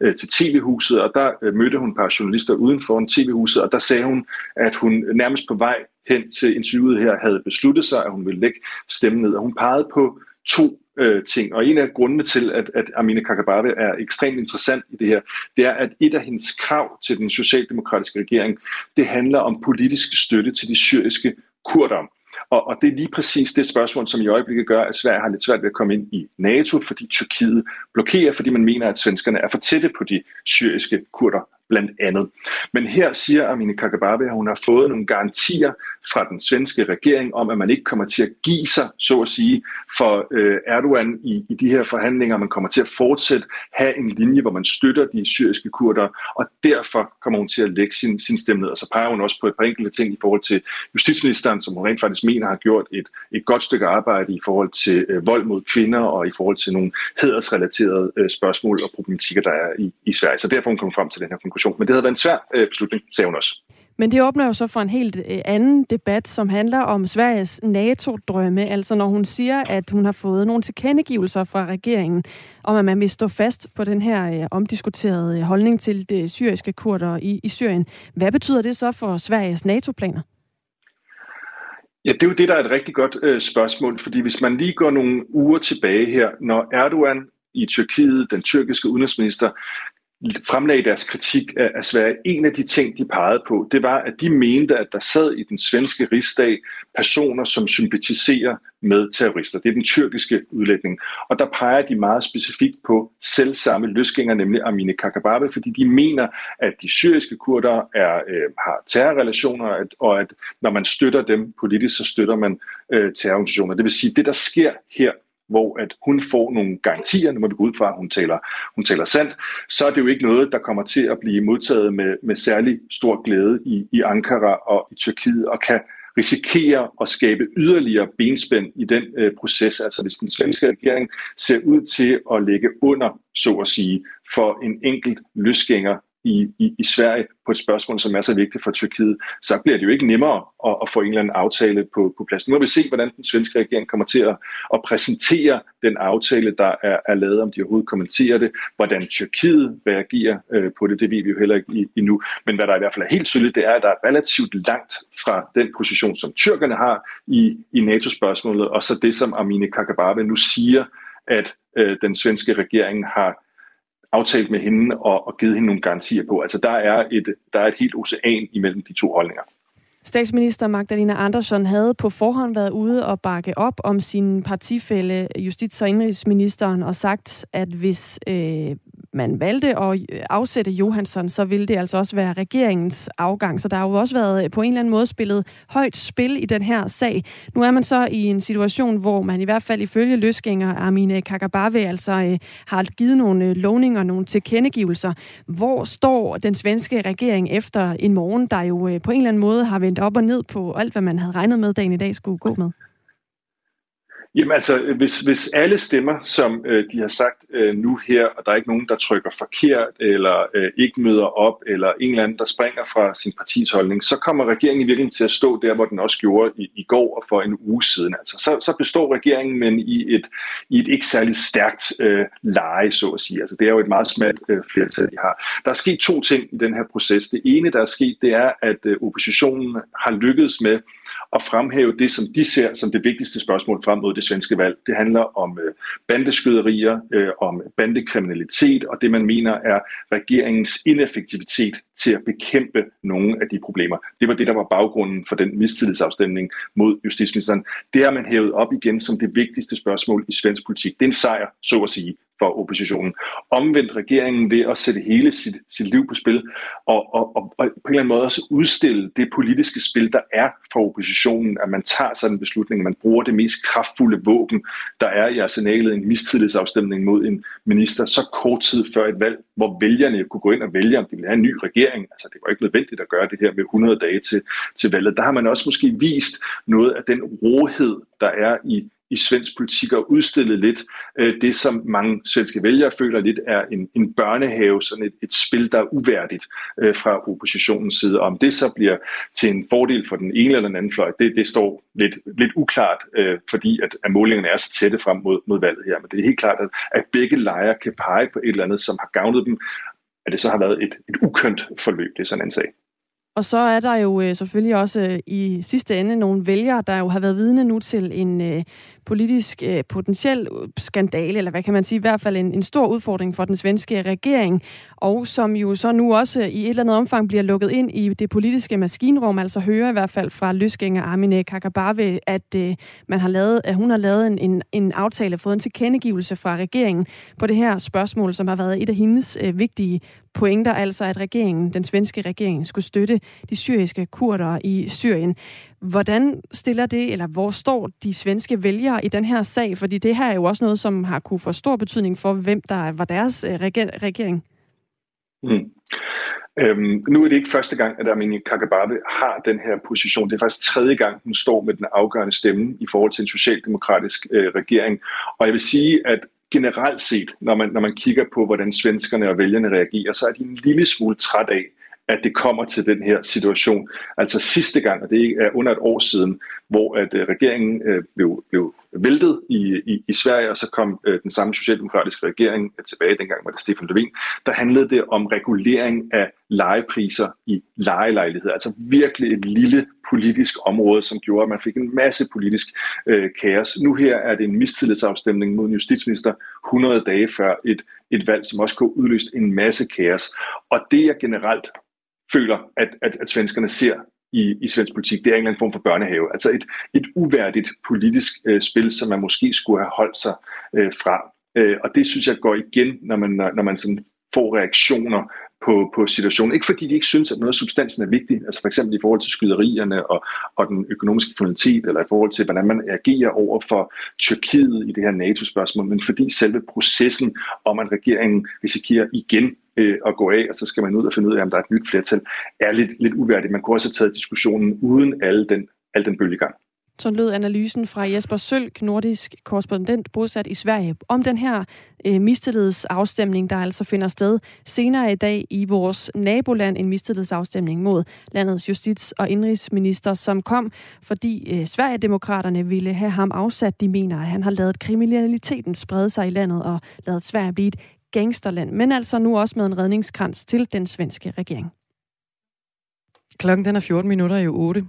øh, til TV-huset, og der øh, mødte hun et par journalister uden for TV-huset, og der sagde hun, at hun nærmest på vej hen til interviewet her havde besluttet sig, at hun ville lægge stemmen ned. Og hun pegede på to øh, ting. Og en af grundene til, at, at Amina Kakabave er ekstremt interessant i det her, det er, at et af hendes krav til den socialdemokratiske regering, det handler om politisk støtte til de syriske kurder. Og, og det er lige præcis det spørgsmål, som i øjeblikket gør, at Sverige har lidt svært ved at komme ind i NATO, fordi Tyrkiet blokerer, fordi man mener, at svenskerne er for tætte på de syriske kurder blandt andet. Men her siger Amine Kakabave, at hun har fået nogle garantier fra den svenske regering om, at man ikke kommer til at give sig, så at sige, for øh, Erdogan i, i de her forhandlinger. Man kommer til at fortsætte have en linje, hvor man støtter de syriske kurder, og derfor kommer hun til at lægge sin, sin stemme ned. Og så peger hun også på et par enkelte ting i forhold til justitsministeren, som hun rent faktisk mener har gjort et, et godt stykke arbejde i forhold til øh, vold mod kvinder og i forhold til nogle hedersrelaterede øh, spørgsmål og problematikker, der er i, i Sverige. Så derfor hun kommet frem til den her konklusion. Men det havde været en svær øh, beslutning, sagde hun også. Men det åbner jo så for en helt øh, anden debat, som handler om Sveriges NATO-drømme. Altså når hun siger, at hun har fået nogle tilkendegivelser fra regeringen om, at man vil stå fast på den her øh, omdiskuterede øh, holdning til det syriske kurder i, i Syrien. Hvad betyder det så for Sveriges NATO-planer? Ja, det er jo det, der er et rigtig godt øh, spørgsmål, fordi hvis man lige går nogle uger tilbage her, når Erdogan i Tyrkiet, den tyrkiske udenrigsminister, fremlagde deres kritik af, af Sverige. En af de ting, de pegede på, det var, at de mente, at der sad i den svenske rigsdag personer, som sympatiserer med terrorister. Det er den tyrkiske udlægning. Og der peger de meget specifikt på selv samme løsgænger, nemlig Amine Kakabave, fordi de mener, at de syriske kurder er, øh, har terrorrelationer, at, og at når man støtter dem politisk, så støtter man øh, terrororganisationer. Det vil sige, at det, der sker her hvor at hun får nogle garantier, når vi går ud fra, at hun taler, hun taler sandt, så er det jo ikke noget, der kommer til at blive modtaget med, med særlig stor glæde i, i Ankara og i Tyrkiet, og kan risikere at skabe yderligere benspænd i den øh, proces, altså hvis den svenske regering ser ud til at lægge under, så at sige, for en enkelt løsgænger i, i, i Sverige på et spørgsmål, som er så vigtigt for Tyrkiet, så bliver det jo ikke nemmere at, at få en eller anden aftale på, på plads. Nu må vi se, hvordan den svenske regering kommer til at, at præsentere den aftale, der er, er lavet, om de overhovedet kommenterer det, hvordan Tyrkiet reagerer øh, på det, det ved vi jo heller ikke endnu. Men hvad der i hvert fald er helt tydeligt, det er, at der er relativt langt fra den position, som tyrkerne har i, i NATO-spørgsmålet, og så det, som Amine Kakabave nu siger, at øh, den svenske regering har aftalt med hende og, og givet hende nogle garantier på. Altså der er et, der er et helt ocean imellem de to holdninger. Statsminister Magdalena Andersson havde på forhånd været ude og bakke op om sin partifælle, justits- og indrigsministeren, og sagt, at hvis øh, man valgte at øh, afsætte Johansson, så ville det altså også være regeringens afgang. Så der har jo også været øh, på en eller anden måde spillet højt spil i den her sag. Nu er man så i en situation, hvor man i hvert fald ifølge løsgænger Armine Kakabave altså øh, har givet nogle øh, lovninger, nogle tilkendegivelser. Hvor står den svenske regering efter en morgen, der jo øh, på en eller anden måde har vendt op og ned på alt, hvad man havde regnet med, dagen i dag skulle gå med? Jamen altså, hvis, hvis alle stemmer, som øh, de har sagt øh, nu her, og der er ikke nogen, der trykker forkert, eller øh, ikke møder op, eller en eller anden, der springer fra sin partis holdning, så kommer regeringen i virkeligheden til at stå der, hvor den også gjorde i, i går og for en uge siden. Altså, så, så består regeringen, men i et, i et ikke særlig stærkt øh, leje, så at sige. Altså, det er jo et meget smalt øh, flertal, de har. Der er sket to ting i den her proces. Det ene, der er sket, det er, at øh, oppositionen har lykkedes med og fremhæve det, som de ser som det vigtigste spørgsmål frem mod det svenske valg. Det handler om øh, bandeskyderier, øh, om bandekriminalitet og det, man mener er regeringens ineffektivitet til at bekæmpe nogle af de problemer. Det var det, der var baggrunden for den mistillidsafstemning mod justitsministeren. Det har man hævet op igen som det vigtigste spørgsmål i svensk politik. Det er en sejr, så at sige, for oppositionen. Omvendt regeringen ved at sætte hele sit, sit liv på spil, og, og, og, og på en eller anden måde også udstille det politiske spil, der er for oppositionen, at man tager sådan en beslutning, man bruger det mest kraftfulde våben, der er i arsenalet, en mistillidsafstemning mod en minister, så kort tid før et valg, hvor vælgerne kunne gå ind og vælge, om de ville have en ny regering. Altså det var ikke nødvendigt at gøre det her med 100 dage til, til valget. Der har man også måske vist noget af den rohed, der er i i svensk politik og udstillet lidt øh, det, som mange svenske vælgere føler lidt er en, en børnehave, sådan et, et spil, der er uværdigt øh, fra oppositionens side. Om det så bliver til en fordel for den ene eller den anden fløj, det, det står lidt, lidt uklart, øh, fordi at, at målingerne er så tætte frem mod, mod valget her. Men det er helt klart, at, at begge lejre kan pege på et eller andet, som har gavnet dem, at det så har været et, et ukønt forløb, det er sådan en sag. Og så er der jo øh, selvfølgelig også øh, i sidste ende nogle vælgere, der jo har været vidne nu til en øh, politisk øh, potentiel øh, skandale, eller hvad kan man sige, i hvert fald en, en stor udfordring for den svenske regering, og som jo så nu også i et eller andet omfang bliver lukket ind i det politiske maskinrum, altså hører i hvert fald fra løsgænger Amine Kakabave, at øh, man har lavet, at hun har lavet en, en, en aftale, fået en tilkendegivelse fra regeringen på det her spørgsmål, som har været et af hendes øh, vigtige pointer, altså at regeringen, den svenske regering, skulle støtte de syriske kurder i Syrien. Hvordan stiller det, eller hvor står de svenske vælgere i den her sag? Fordi det her er jo også noget, som har kunne få stor betydning for, hvem der var deres øh, regering. Mm. Øhm, nu er det ikke første gang, at Arminia Kakabave har den her position. Det er faktisk tredje gang, hun står med den afgørende stemme i forhold til en socialdemokratisk øh, regering. Og jeg vil sige, at generelt set, når man, når man kigger på, hvordan svenskerne og vælgerne reagerer, så er de en lille smule træt af, at det kommer til den her situation. Altså sidste gang, og det er under et år siden, hvor at øh, regeringen øh, blev, blev væltet i, i, i Sverige, og så kom øh, den samme socialdemokratiske regering tilbage, dengang var det Stefan Löfven, der handlede det om regulering af lejepriser i lejelejligheder. Altså virkelig et lille politisk område, som gjorde, at man fik en masse politisk øh, kaos. Nu her er det en mistillidsafstemning mod en justitsminister 100 dage før et, et valg, som også kunne udløst en masse kaos. Og det jeg generelt føler, at, at, at svenskerne ser i, i svensk politik, det er en eller anden form for børnehave. Altså et, et uværdigt politisk øh, spil, som man måske skulle have holdt sig øh, fra. Øh, og det synes jeg går igen, når man, når man sådan får reaktioner på, på situationen. Ikke fordi de ikke synes, at noget af substansen er vigtigt, altså for eksempel i forhold til skyderierne og, og den økonomiske kriminalitet, eller i forhold til, hvordan man agerer over for Tyrkiet i det her NATO-spørgsmål, men fordi selve processen om, at regeringen risikerer igen øh, at gå af, og så skal man ud og finde ud af, om der er et nyt flertal, er lidt, lidt uværdigt. Man kunne også have taget diskussionen uden al den, al den bølgegang. Så lød analysen fra Jesper Sølk, nordisk korrespondent bosat i Sverige, om den her øh, mistillidsafstemning, der altså finder sted senere i dag i vores naboland. En mistillidsafstemning mod landets justits- og indrigsminister, som kom, fordi øh, Sverigedemokraterne ville have ham afsat. De mener, at han har lavet kriminaliteten sprede sig i landet og lavet Sverige blive et gangsterland, men altså nu også med en redningskrans til den svenske regering. Klokken den er 14 minutter i 8.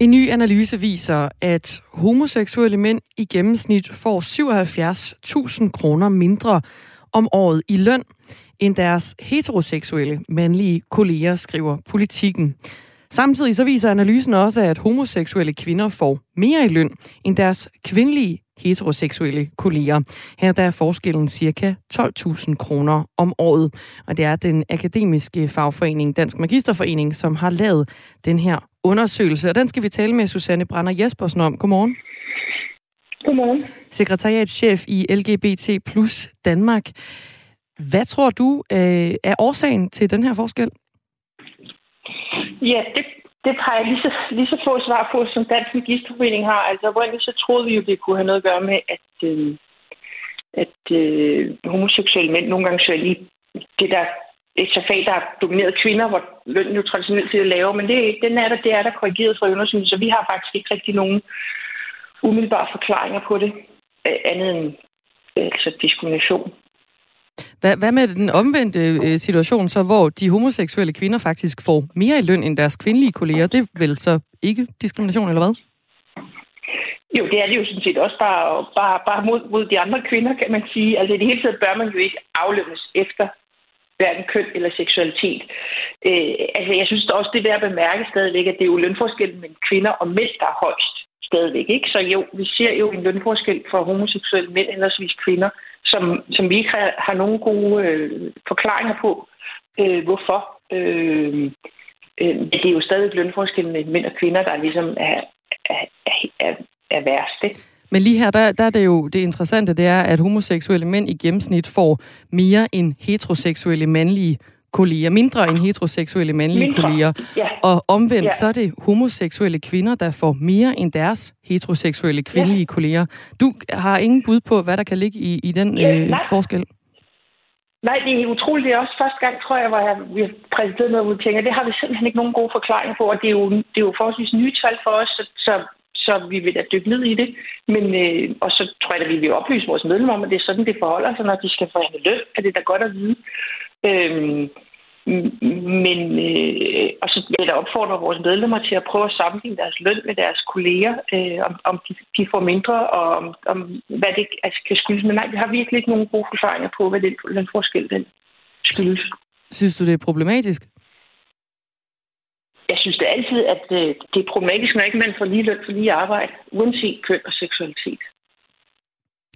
En ny analyse viser, at homoseksuelle mænd i gennemsnit får 77.000 kroner mindre om året i løn, end deres heteroseksuelle mandlige kolleger, skriver politikken. Samtidig så viser analysen også, at homoseksuelle kvinder får mere i løn end deres kvindelige heteroseksuelle kolleger. Her der er forskellen cirka 12.000 kroner om året, og det er den akademiske fagforening Dansk Magisterforening, som har lavet den her undersøgelse, og den skal vi tale med Susanne Brander Jespersen om. Godmorgen. Godmorgen. Sekretariatschef i LGBT plus Danmark. Hvad tror du øh, er årsagen til den her forskel? Ja, det, det har jeg lige så, lige så få svar på, som Dansk Magisterforening har. Altså, oprindeligt så troede vi jo, det kunne have noget at gøre med, at, øh, at øh, homoseksuelle mænd nogle gange søger lige det der ekstra fag, der har domineret kvinder, hvor lønnen jo traditionelt set er lavere, men det, den er der, det er der korrigeret fra undersøgelsen, så vi har faktisk ikke rigtig nogen umiddelbare forklaringer på det, andet end altså diskrimination. Hvad, hvad med den omvendte øh, situation, så hvor de homoseksuelle kvinder faktisk får mere i løn end deres kvindelige kolleger? Det er vel så ikke diskrimination, eller hvad? Jo, det er det jo sådan set også bare, bare, bare mod, mod de andre kvinder, kan man sige. Altså i det hele taget bør man jo ikke aflønnes efter hverken køn eller seksualitet. Øh, altså jeg synes også, det er værd at bemærke stadigvæk, at det er jo lønforskellen mellem kvinder og mænd, der er højst stadigvæk. Ikke? Så jo, vi ser jo en lønforskel for homoseksuelle mænd, ellers kvinder som, som vi ikke har, har nogen gode øh, forklaringer på, øh, hvorfor. Øh, øh, det er jo stadig lønforskellen mellem mænd og kvinder, der ligesom er, er, er, er værst. Ikke? Men lige her, der, der er det jo det interessante, det er, at homoseksuelle mænd i gennemsnit får mere end heteroseksuelle mandlige kolleger, mindre end heteroseksuelle mandlige mindre. kolleger. Ja. Og omvendt ja. så er det homoseksuelle kvinder, der får mere end deres heteroseksuelle kvindelige ja. kolleger. Du har ingen bud på, hvad der kan ligge i, i den ja, øh, forskel? Nej, det er utroligt. Det er også første gang, tror jeg, hvor jeg, vi har præsenteret noget, hvor vi tænker, det har vi simpelthen ikke nogen gode forklaringer på, og det er jo, det er jo forholdsvis nye tal for os, så, så, så vi vil da dykke ned i det. Men, øh, og så tror jeg, at vi vil oplyse vores medlemmer om, at det er sådan, det forholder sig, når de skal forhandle løn, at det er da godt at vide. Øhm, men, øh, og så vil jeg opfordre vores medlemmer til at prøve at sammenligne deres løn med deres kolleger, øh, om, om de, de får mindre, og om, om hvad det altså, kan skyldes. Men nej, vi har virkelig ikke nogen gode forklaringer på, hvad den lønforskel den skyldes. Synes du, det er problematisk? Jeg synes det er altid, at øh, det er problematisk, når ikke man får lige løn for lige arbejde, uanset køn og seksualitet.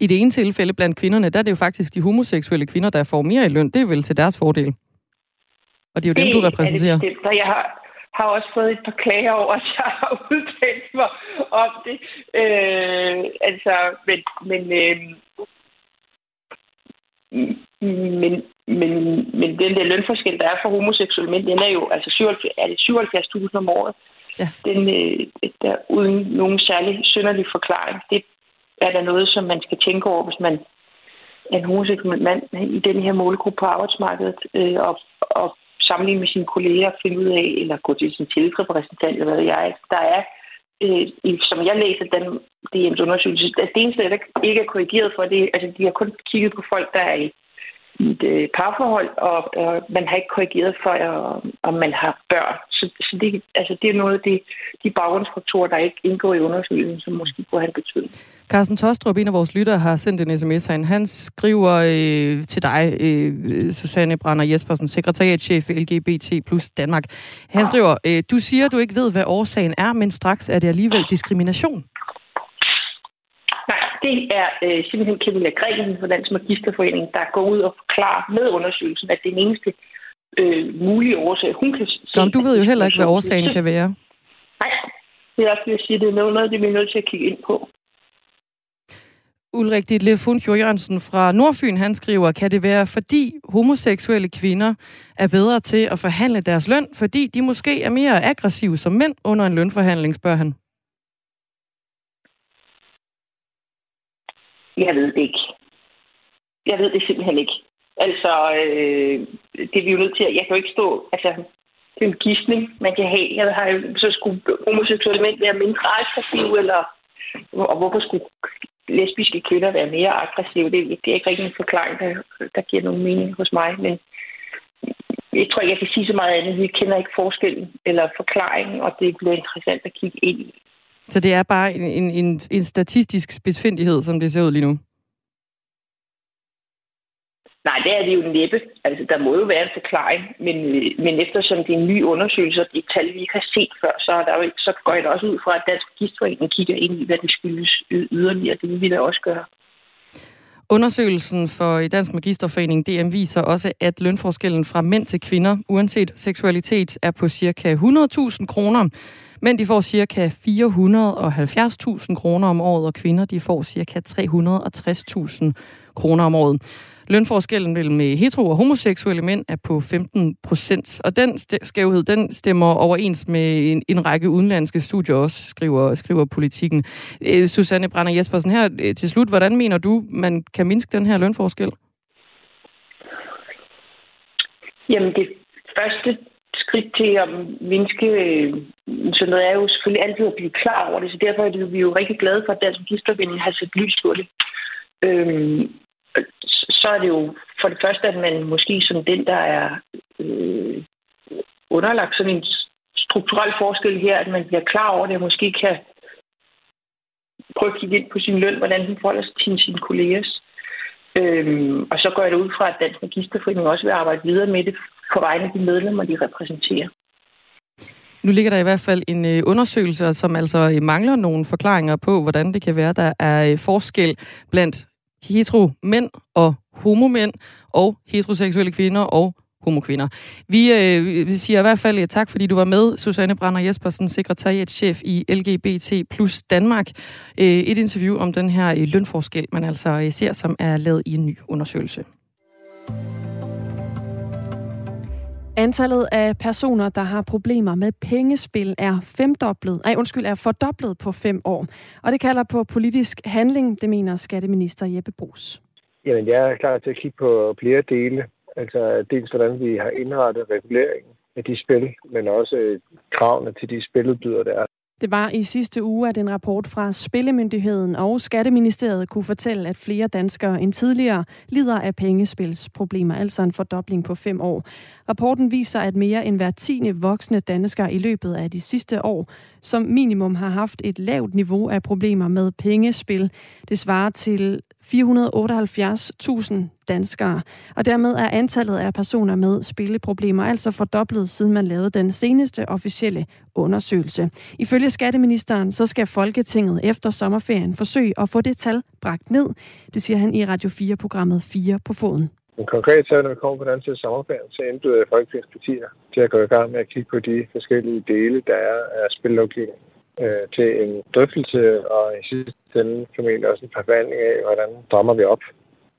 I det ene tilfælde blandt kvinderne, der er det jo faktisk de homoseksuelle kvinder, der får mere i løn. Det er vel til deres fordel. Og det er jo det dem, du repræsenterer. Det, det, jeg har, har også fået et par klager over, at jeg har udtalt mig om det. Øh, altså, men, men, øh, men, men, men den der lønforskel, der er for homoseksuelle mænd, den er jo altså 77, er det 77.000 om året. Ja. Den, øh, der, uden nogen særlig synderlig forklaring. Det er der noget, som man skal tænke over, hvis man er en homoseksuel mand i den her målgruppe på arbejdsmarkedet, øh, og, og sammenligne med sine kolleger, finde ud af, eller gå til sin tillidsrepræsentant, eller hvad jeg. Der er, øh, som jeg læser den DM's undersøgelse, at det eneste, der ikke er korrigeret for, det altså de har kun kigget på folk, der er i i et øh, parforhold, og, og man har ikke korrigeret for, øh, om man har børn. Så, så det, altså, det er noget af det, de baggrundsfaktorer, der ikke indgår i undersøgelsen, som måske kunne have en betydning. Carsten Tostrup, en af vores lyttere, har sendt en sms herinde. Han skriver øh, til dig, øh, Susanne Brander Jespersen, sekretariatchef i LGBT plus Danmark. Han skriver, øh, du siger, du ikke ved, hvad årsagen er, men straks er det alligevel diskrimination det er øh, simpelthen Camilla Gregen fra Dansk Magisterforening, der går ud og forklarer med undersøgelsen, at det er den eneste øh, mulige årsag, hun kan se. Nå, du ved jo heller ikke, hvad årsagen kan være. Nej, det er også, jeg siger, det er noget, det vi er nødt til at kigge ind på. Ulrik Ditlefund Jørgensen fra Nordfyn, han skriver, kan det være, fordi homoseksuelle kvinder er bedre til at forhandle deres løn, fordi de måske er mere aggressive som mænd under en lønforhandling, spørger han. Jeg ved det ikke. Jeg ved det simpelthen ikke. Altså, øh, det er vi jo nødt til at... Jeg kan jo ikke stå... Altså, det er en gidsning, man kan have. Jeg har jo så skulle homoseksuelle mænd være mindre aggressive, eller... Og hvorfor skulle lesbiske kvinder være mere aggressive? Det, det er ikke rigtig en forklaring, der, der giver nogen mening hos mig, men jeg tror ikke, jeg kan sige så meget andet. Vi kender ikke forskellen eller forklaringen, og det bliver interessant at kigge ind i. Så det er bare en, en, en, en statistisk spidsfindighed, som det ser ud lige nu? Nej, det er det jo næppe. Altså, der må jo være en forklaring, men, men eftersom det er en ny undersøgelse, og det er tal, vi ikke har set før, så, er der jo, så går jeg da også ud fra, at Dansk Registerforening kigger ind i, hvad det skyldes yderligere. Det vil vi da også gøre. Undersøgelsen for Dansk Magisterforening DM viser også, at lønforskellen fra mænd til kvinder, uanset seksualitet, er på ca. 100.000 kroner. Mænd de får ca. 470.000 kroner om året, og kvinder de får ca. 360.000 kroner om året. Lønforskellen mellem øh, hetero- og homoseksuelle mænd er på 15 procent, og den skævhed den stemmer overens med en, en række udenlandske studier også, skriver, skriver politikken. Øh, Susanne Brander Jespersen, her øh, til slut, hvordan mener du, man kan mindske den her lønforskel? Jamen det første skridt til at mindske øh, sådan noget er jo selvfølgelig altid at blive klar over det, så derfor er det, vi jo rigtig glade for, at Dansk Magisterforening har sat lys på det. Øhm, så er det jo for det første, at man måske som den, der er øh, underlagt sådan en strukturel forskel her, at man bliver klar over det, og måske kan prøve at kigge ind på sin løn, hvordan den forholder sig til sine kollegers. Øhm, og så går jeg ud fra, at Dansk Magisterforening også vil arbejde videre med det på vegne af de medlemmer, de repræsenterer. Nu ligger der i hvert fald en øh, undersøgelse, som altså mangler nogle forklaringer på, hvordan det kan være, der er øh, forskel blandt hetero mænd og homomænd og heteroseksuelle kvinder og homokvinder. Vi, øh, vi siger i hvert fald øh, tak, fordi du var med, Susanne Brander Jespersen, sekretariatschef i LGBT plus Danmark. Øh, et interview om den her øh, lønforskel, man altså øh, ser, som er lavet i en ny undersøgelse. Antallet af personer, der har problemer med pengespil, er femdoblet, nej, undskyld, er fordoblet på fem år. Og det kalder på politisk handling, det mener skatteminister Jeppe Brugs. Jamen, jeg er klar til at kigge på flere dele. Altså dels hvordan vi har indrettet reguleringen af de spil, men også kravene til de spiludbydere, der er. Det var i sidste uge, at en rapport fra Spillemyndigheden og Skatteministeriet kunne fortælle, at flere danskere end tidligere lider af pengespilsproblemer, altså en fordobling på fem år. Rapporten viser, at mere end hver tiende voksne danskere i løbet af de sidste år som minimum har haft et lavt niveau af problemer med pengespil. Det svarer til 478.000 danskere. Og dermed er antallet af personer med spilleproblemer altså fordoblet, siden man lavede den seneste officielle undersøgelse. Ifølge skatteministeren, så skal Folketinget efter sommerferien forsøge at få det tal bragt ned. Det siger han i Radio 4-programmet 4 på foden. Men konkret så, når vi kommer på den til sommerferien, så indbyder jeg Folketingets partier til at gå i gang med at kigge på de forskellige dele, der er af spillovgivningen øh, til en drøftelse og i sidste ende formentlig også en forvandling af, hvordan drammer vi op,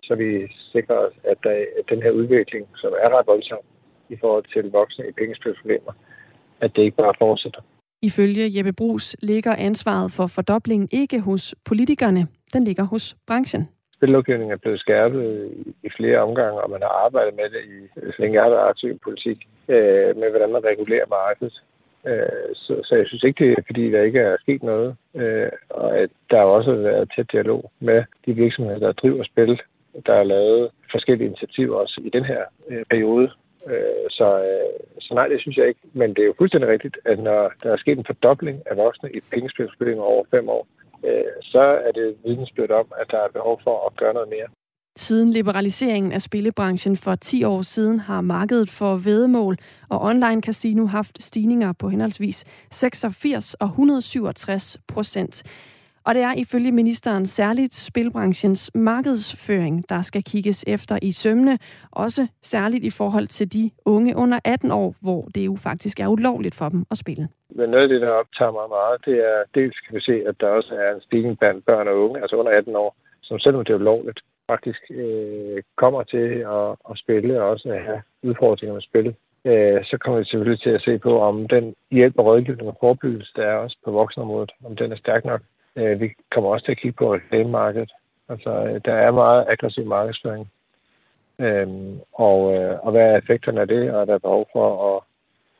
så vi sikrer os, at, der, at den her udvikling, som er ret voldsom i forhold til voksne i pengespilsproblemer, at det ikke bare fortsætter. Ifølge Jeppe Brugs ligger ansvaret for fordoblingen ikke hos politikerne, den ligger hos branchen. Spillovgivningen er blevet skærpet i flere omgange, og man har arbejdet med det i, så længe jeg har været aktiv i politik, øh, med hvordan man regulerer markedet. Øh, så, så jeg synes ikke, det er fordi, der ikke er sket noget. Øh, og at der har også været tæt dialog med de virksomheder, der driver spil. Der er lavet forskellige initiativer også i den her øh, periode. Øh, så, øh, så nej, det synes jeg ikke. Men det er jo fuldstændig rigtigt, at når der er sket en fordobling af voksne i pengespilsspilling over fem år, Øh, så er det vidensbyrd om, at der er behov for at gøre noget mere. Siden liberaliseringen af spillebranchen for 10 år siden har markedet for vedemål og online casino haft stigninger på henholdsvis 86 og 167 procent. Og det er ifølge ministeren særligt spilbranchens markedsføring, der skal kigges efter i sømne, også særligt i forhold til de unge under 18 år, hvor det jo faktisk er ulovligt for dem at spille. Men noget af det, der optager mig meget, det er dels kan vi se, at der også er en stigning blandt børn og unge, altså under 18 år, som selvom det er ulovligt, faktisk øh, kommer til at, at spille og også at have udfordringer med spil, øh, så kommer vi selvfølgelig til at se på, om den hjælp og rådgivning og forebyggelse, der er også på voksenområdet, om den er stærk nok. Øh, vi kommer også til at kigge på reklamemarkedet. Altså, øh, der er meget aggressiv markedsføring. Øh, og, øh, og hvad er effekterne af det, og er der behov for at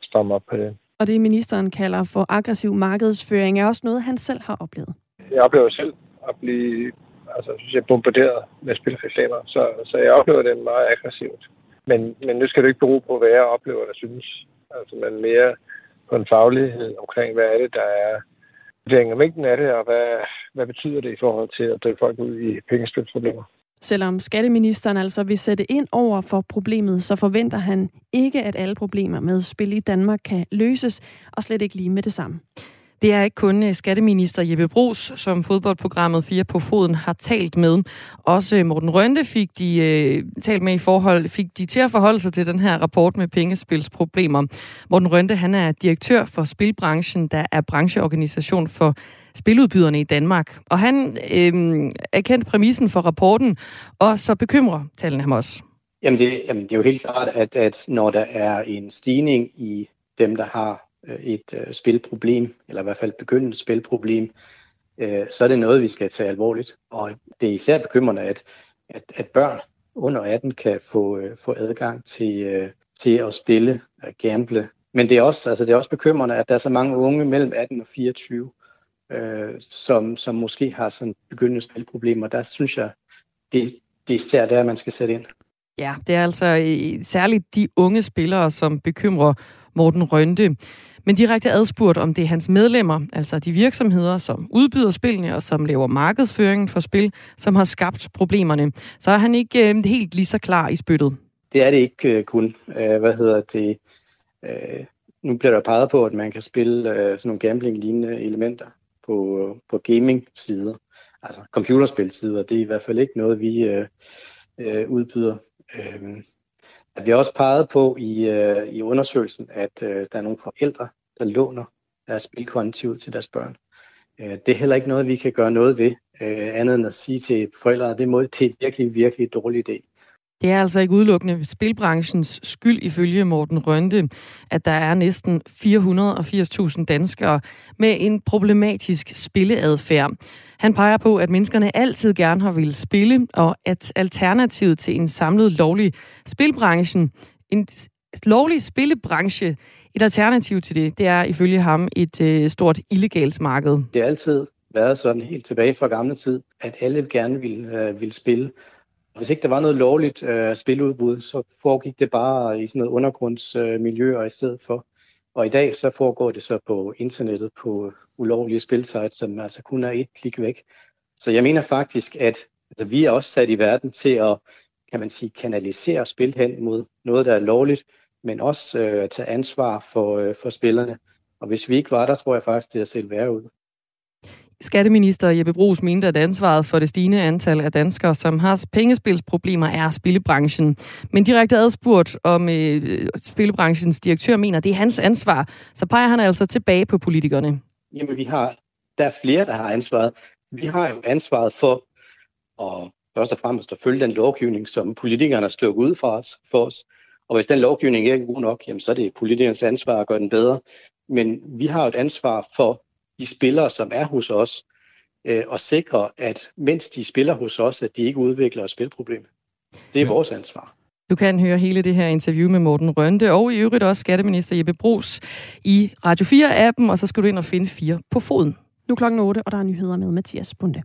stramme op på det? Og det ministeren kalder for aggressiv markedsføring, er også noget, han selv har oplevet. Jeg oplever selv at blive altså, synes jeg, bombarderet med spilreklamer. Så, så jeg oplever det meget aggressivt. Men, men nu skal det ikke bero på, hvad jeg oplever, der synes. Altså, men mere på en faglighed omkring, hvad er det, der er vurdering af mængden af det, og hvad, hvad betyder det i forhold til at drive folk ud i pengespilsproblemer. Selvom skatteministeren altså vil sætte ind over for problemet, så forventer han ikke, at alle problemer med spil i Danmark kan løses, og slet ikke lige med det samme. Det er ikke kun øh, skatteminister Jeppe Brugs, som fodboldprogrammet 4 på foden har talt med. Også Morten Rønte fik de øh, talt med i forhold, fik de til at forholde sig til den her rapport med pengespilsproblemer. Morten Rønte, han er direktør for Spilbranchen, der er brancheorganisation for spiludbyderne i Danmark. Og han øh, erkendte præmissen for rapporten, og så bekymrer tallene ham også. Jamen det, jamen det er jo helt klart, at, at når der er en stigning i dem, der har Øh, et øh, spilproblem, eller i hvert fald begyndende spilproblem, øh, så er det noget, vi skal tage alvorligt. Og det er især bekymrende, at, at, at børn under 18 kan få, få adgang til, til at spille, og gamble. Men det er, også, altså det er også bekymrende, at der er så mange unge mellem 18 og 24, øh, som, som måske har sådan begyndende spilproblemer. Der synes jeg, det, det er især der, man skal sætte ind. Ja, det er altså særligt de unge spillere, som bekymrer Morten Rønte. Men direkte adspurgt, om det er hans medlemmer, altså de virksomheder, som udbyder spillene og som laver markedsføringen for spil, som har skabt problemerne, så er han ikke øh, helt lige så klar i spyttet. Det er det ikke øh, kun. Øh, hvad hedder det? Øh, nu bliver der peget på, at man kan spille øh, sådan nogle gambling-lignende elementer på, på gaming-sider, altså computerspil-sider. Det er i hvert fald ikke noget, vi øh, øh, udbyder. Øh, der bliver også peget på i, øh, i undersøgelsen, at øh, der er nogle forældre, der låner deres spilkonti ud til deres børn. Øh, det er heller ikke noget, vi kan gøre noget ved, øh, andet end at sige til forældre, at det, må, det er virkelig, virkelig dårlig idé. Det er altså ikke udelukkende spilbranchens skyld ifølge Morten Rønte, at der er næsten 480.000 danskere med en problematisk spilleadfærd. Han peger på, at menneskerne altid gerne har ville spille, og at alternativet til en samlet lovlig spilbranchen, lovlige spillebranche, et alternativ til det, det er ifølge ham et øh, stort illegalt marked. Det har altid været sådan helt tilbage fra gamle tid, at alle gerne ville, øh, ville spille. Hvis ikke der var noget lovligt øh, spiludbud, så foregik det bare i sådan noget undergrundsmiljø øh, i stedet for. Og i dag så foregår det så på internettet på ulovlige spilsites, som altså kun er et klik væk. Så jeg mener faktisk, at Altså, vi er også sat i verden til at, kan man sige, kanalisere spil hen mod noget, der er lovligt, men også øh, tage ansvar for, øh, for spillerne. Og hvis vi ikke var der, tror jeg faktisk, det er selv værre ud. Skatteminister Jeppe Brugs mente, at ansvaret for det stigende antal af danskere, som har pengespilsproblemer, er spillebranchen. Men direkte adspurgt om øh, spillebranchens direktør mener, det er hans ansvar, så peger han altså tilbage på politikerne. Jamen, vi har, der er flere, der har ansvaret. Vi har jo ansvaret for at først og fremmest at følge den lovgivning, som politikerne har stukket ud for os, for os. Og hvis den lovgivning ikke er god nok, jamen, så er det politikernes ansvar at gøre den bedre. Men vi har et ansvar for de spillere, som er hos os, øh, og sikre, at mens de spiller hos os, at de ikke udvikler et spilproblem. Det er ja. vores ansvar. Du kan høre hele det her interview med Morten Rønte, og i øvrigt også skatteminister Jeppe Brugs i Radio 4-appen, og så skal du ind og finde fire på foden. Nu klokken 8, og der er nyheder med Mathias Bunde.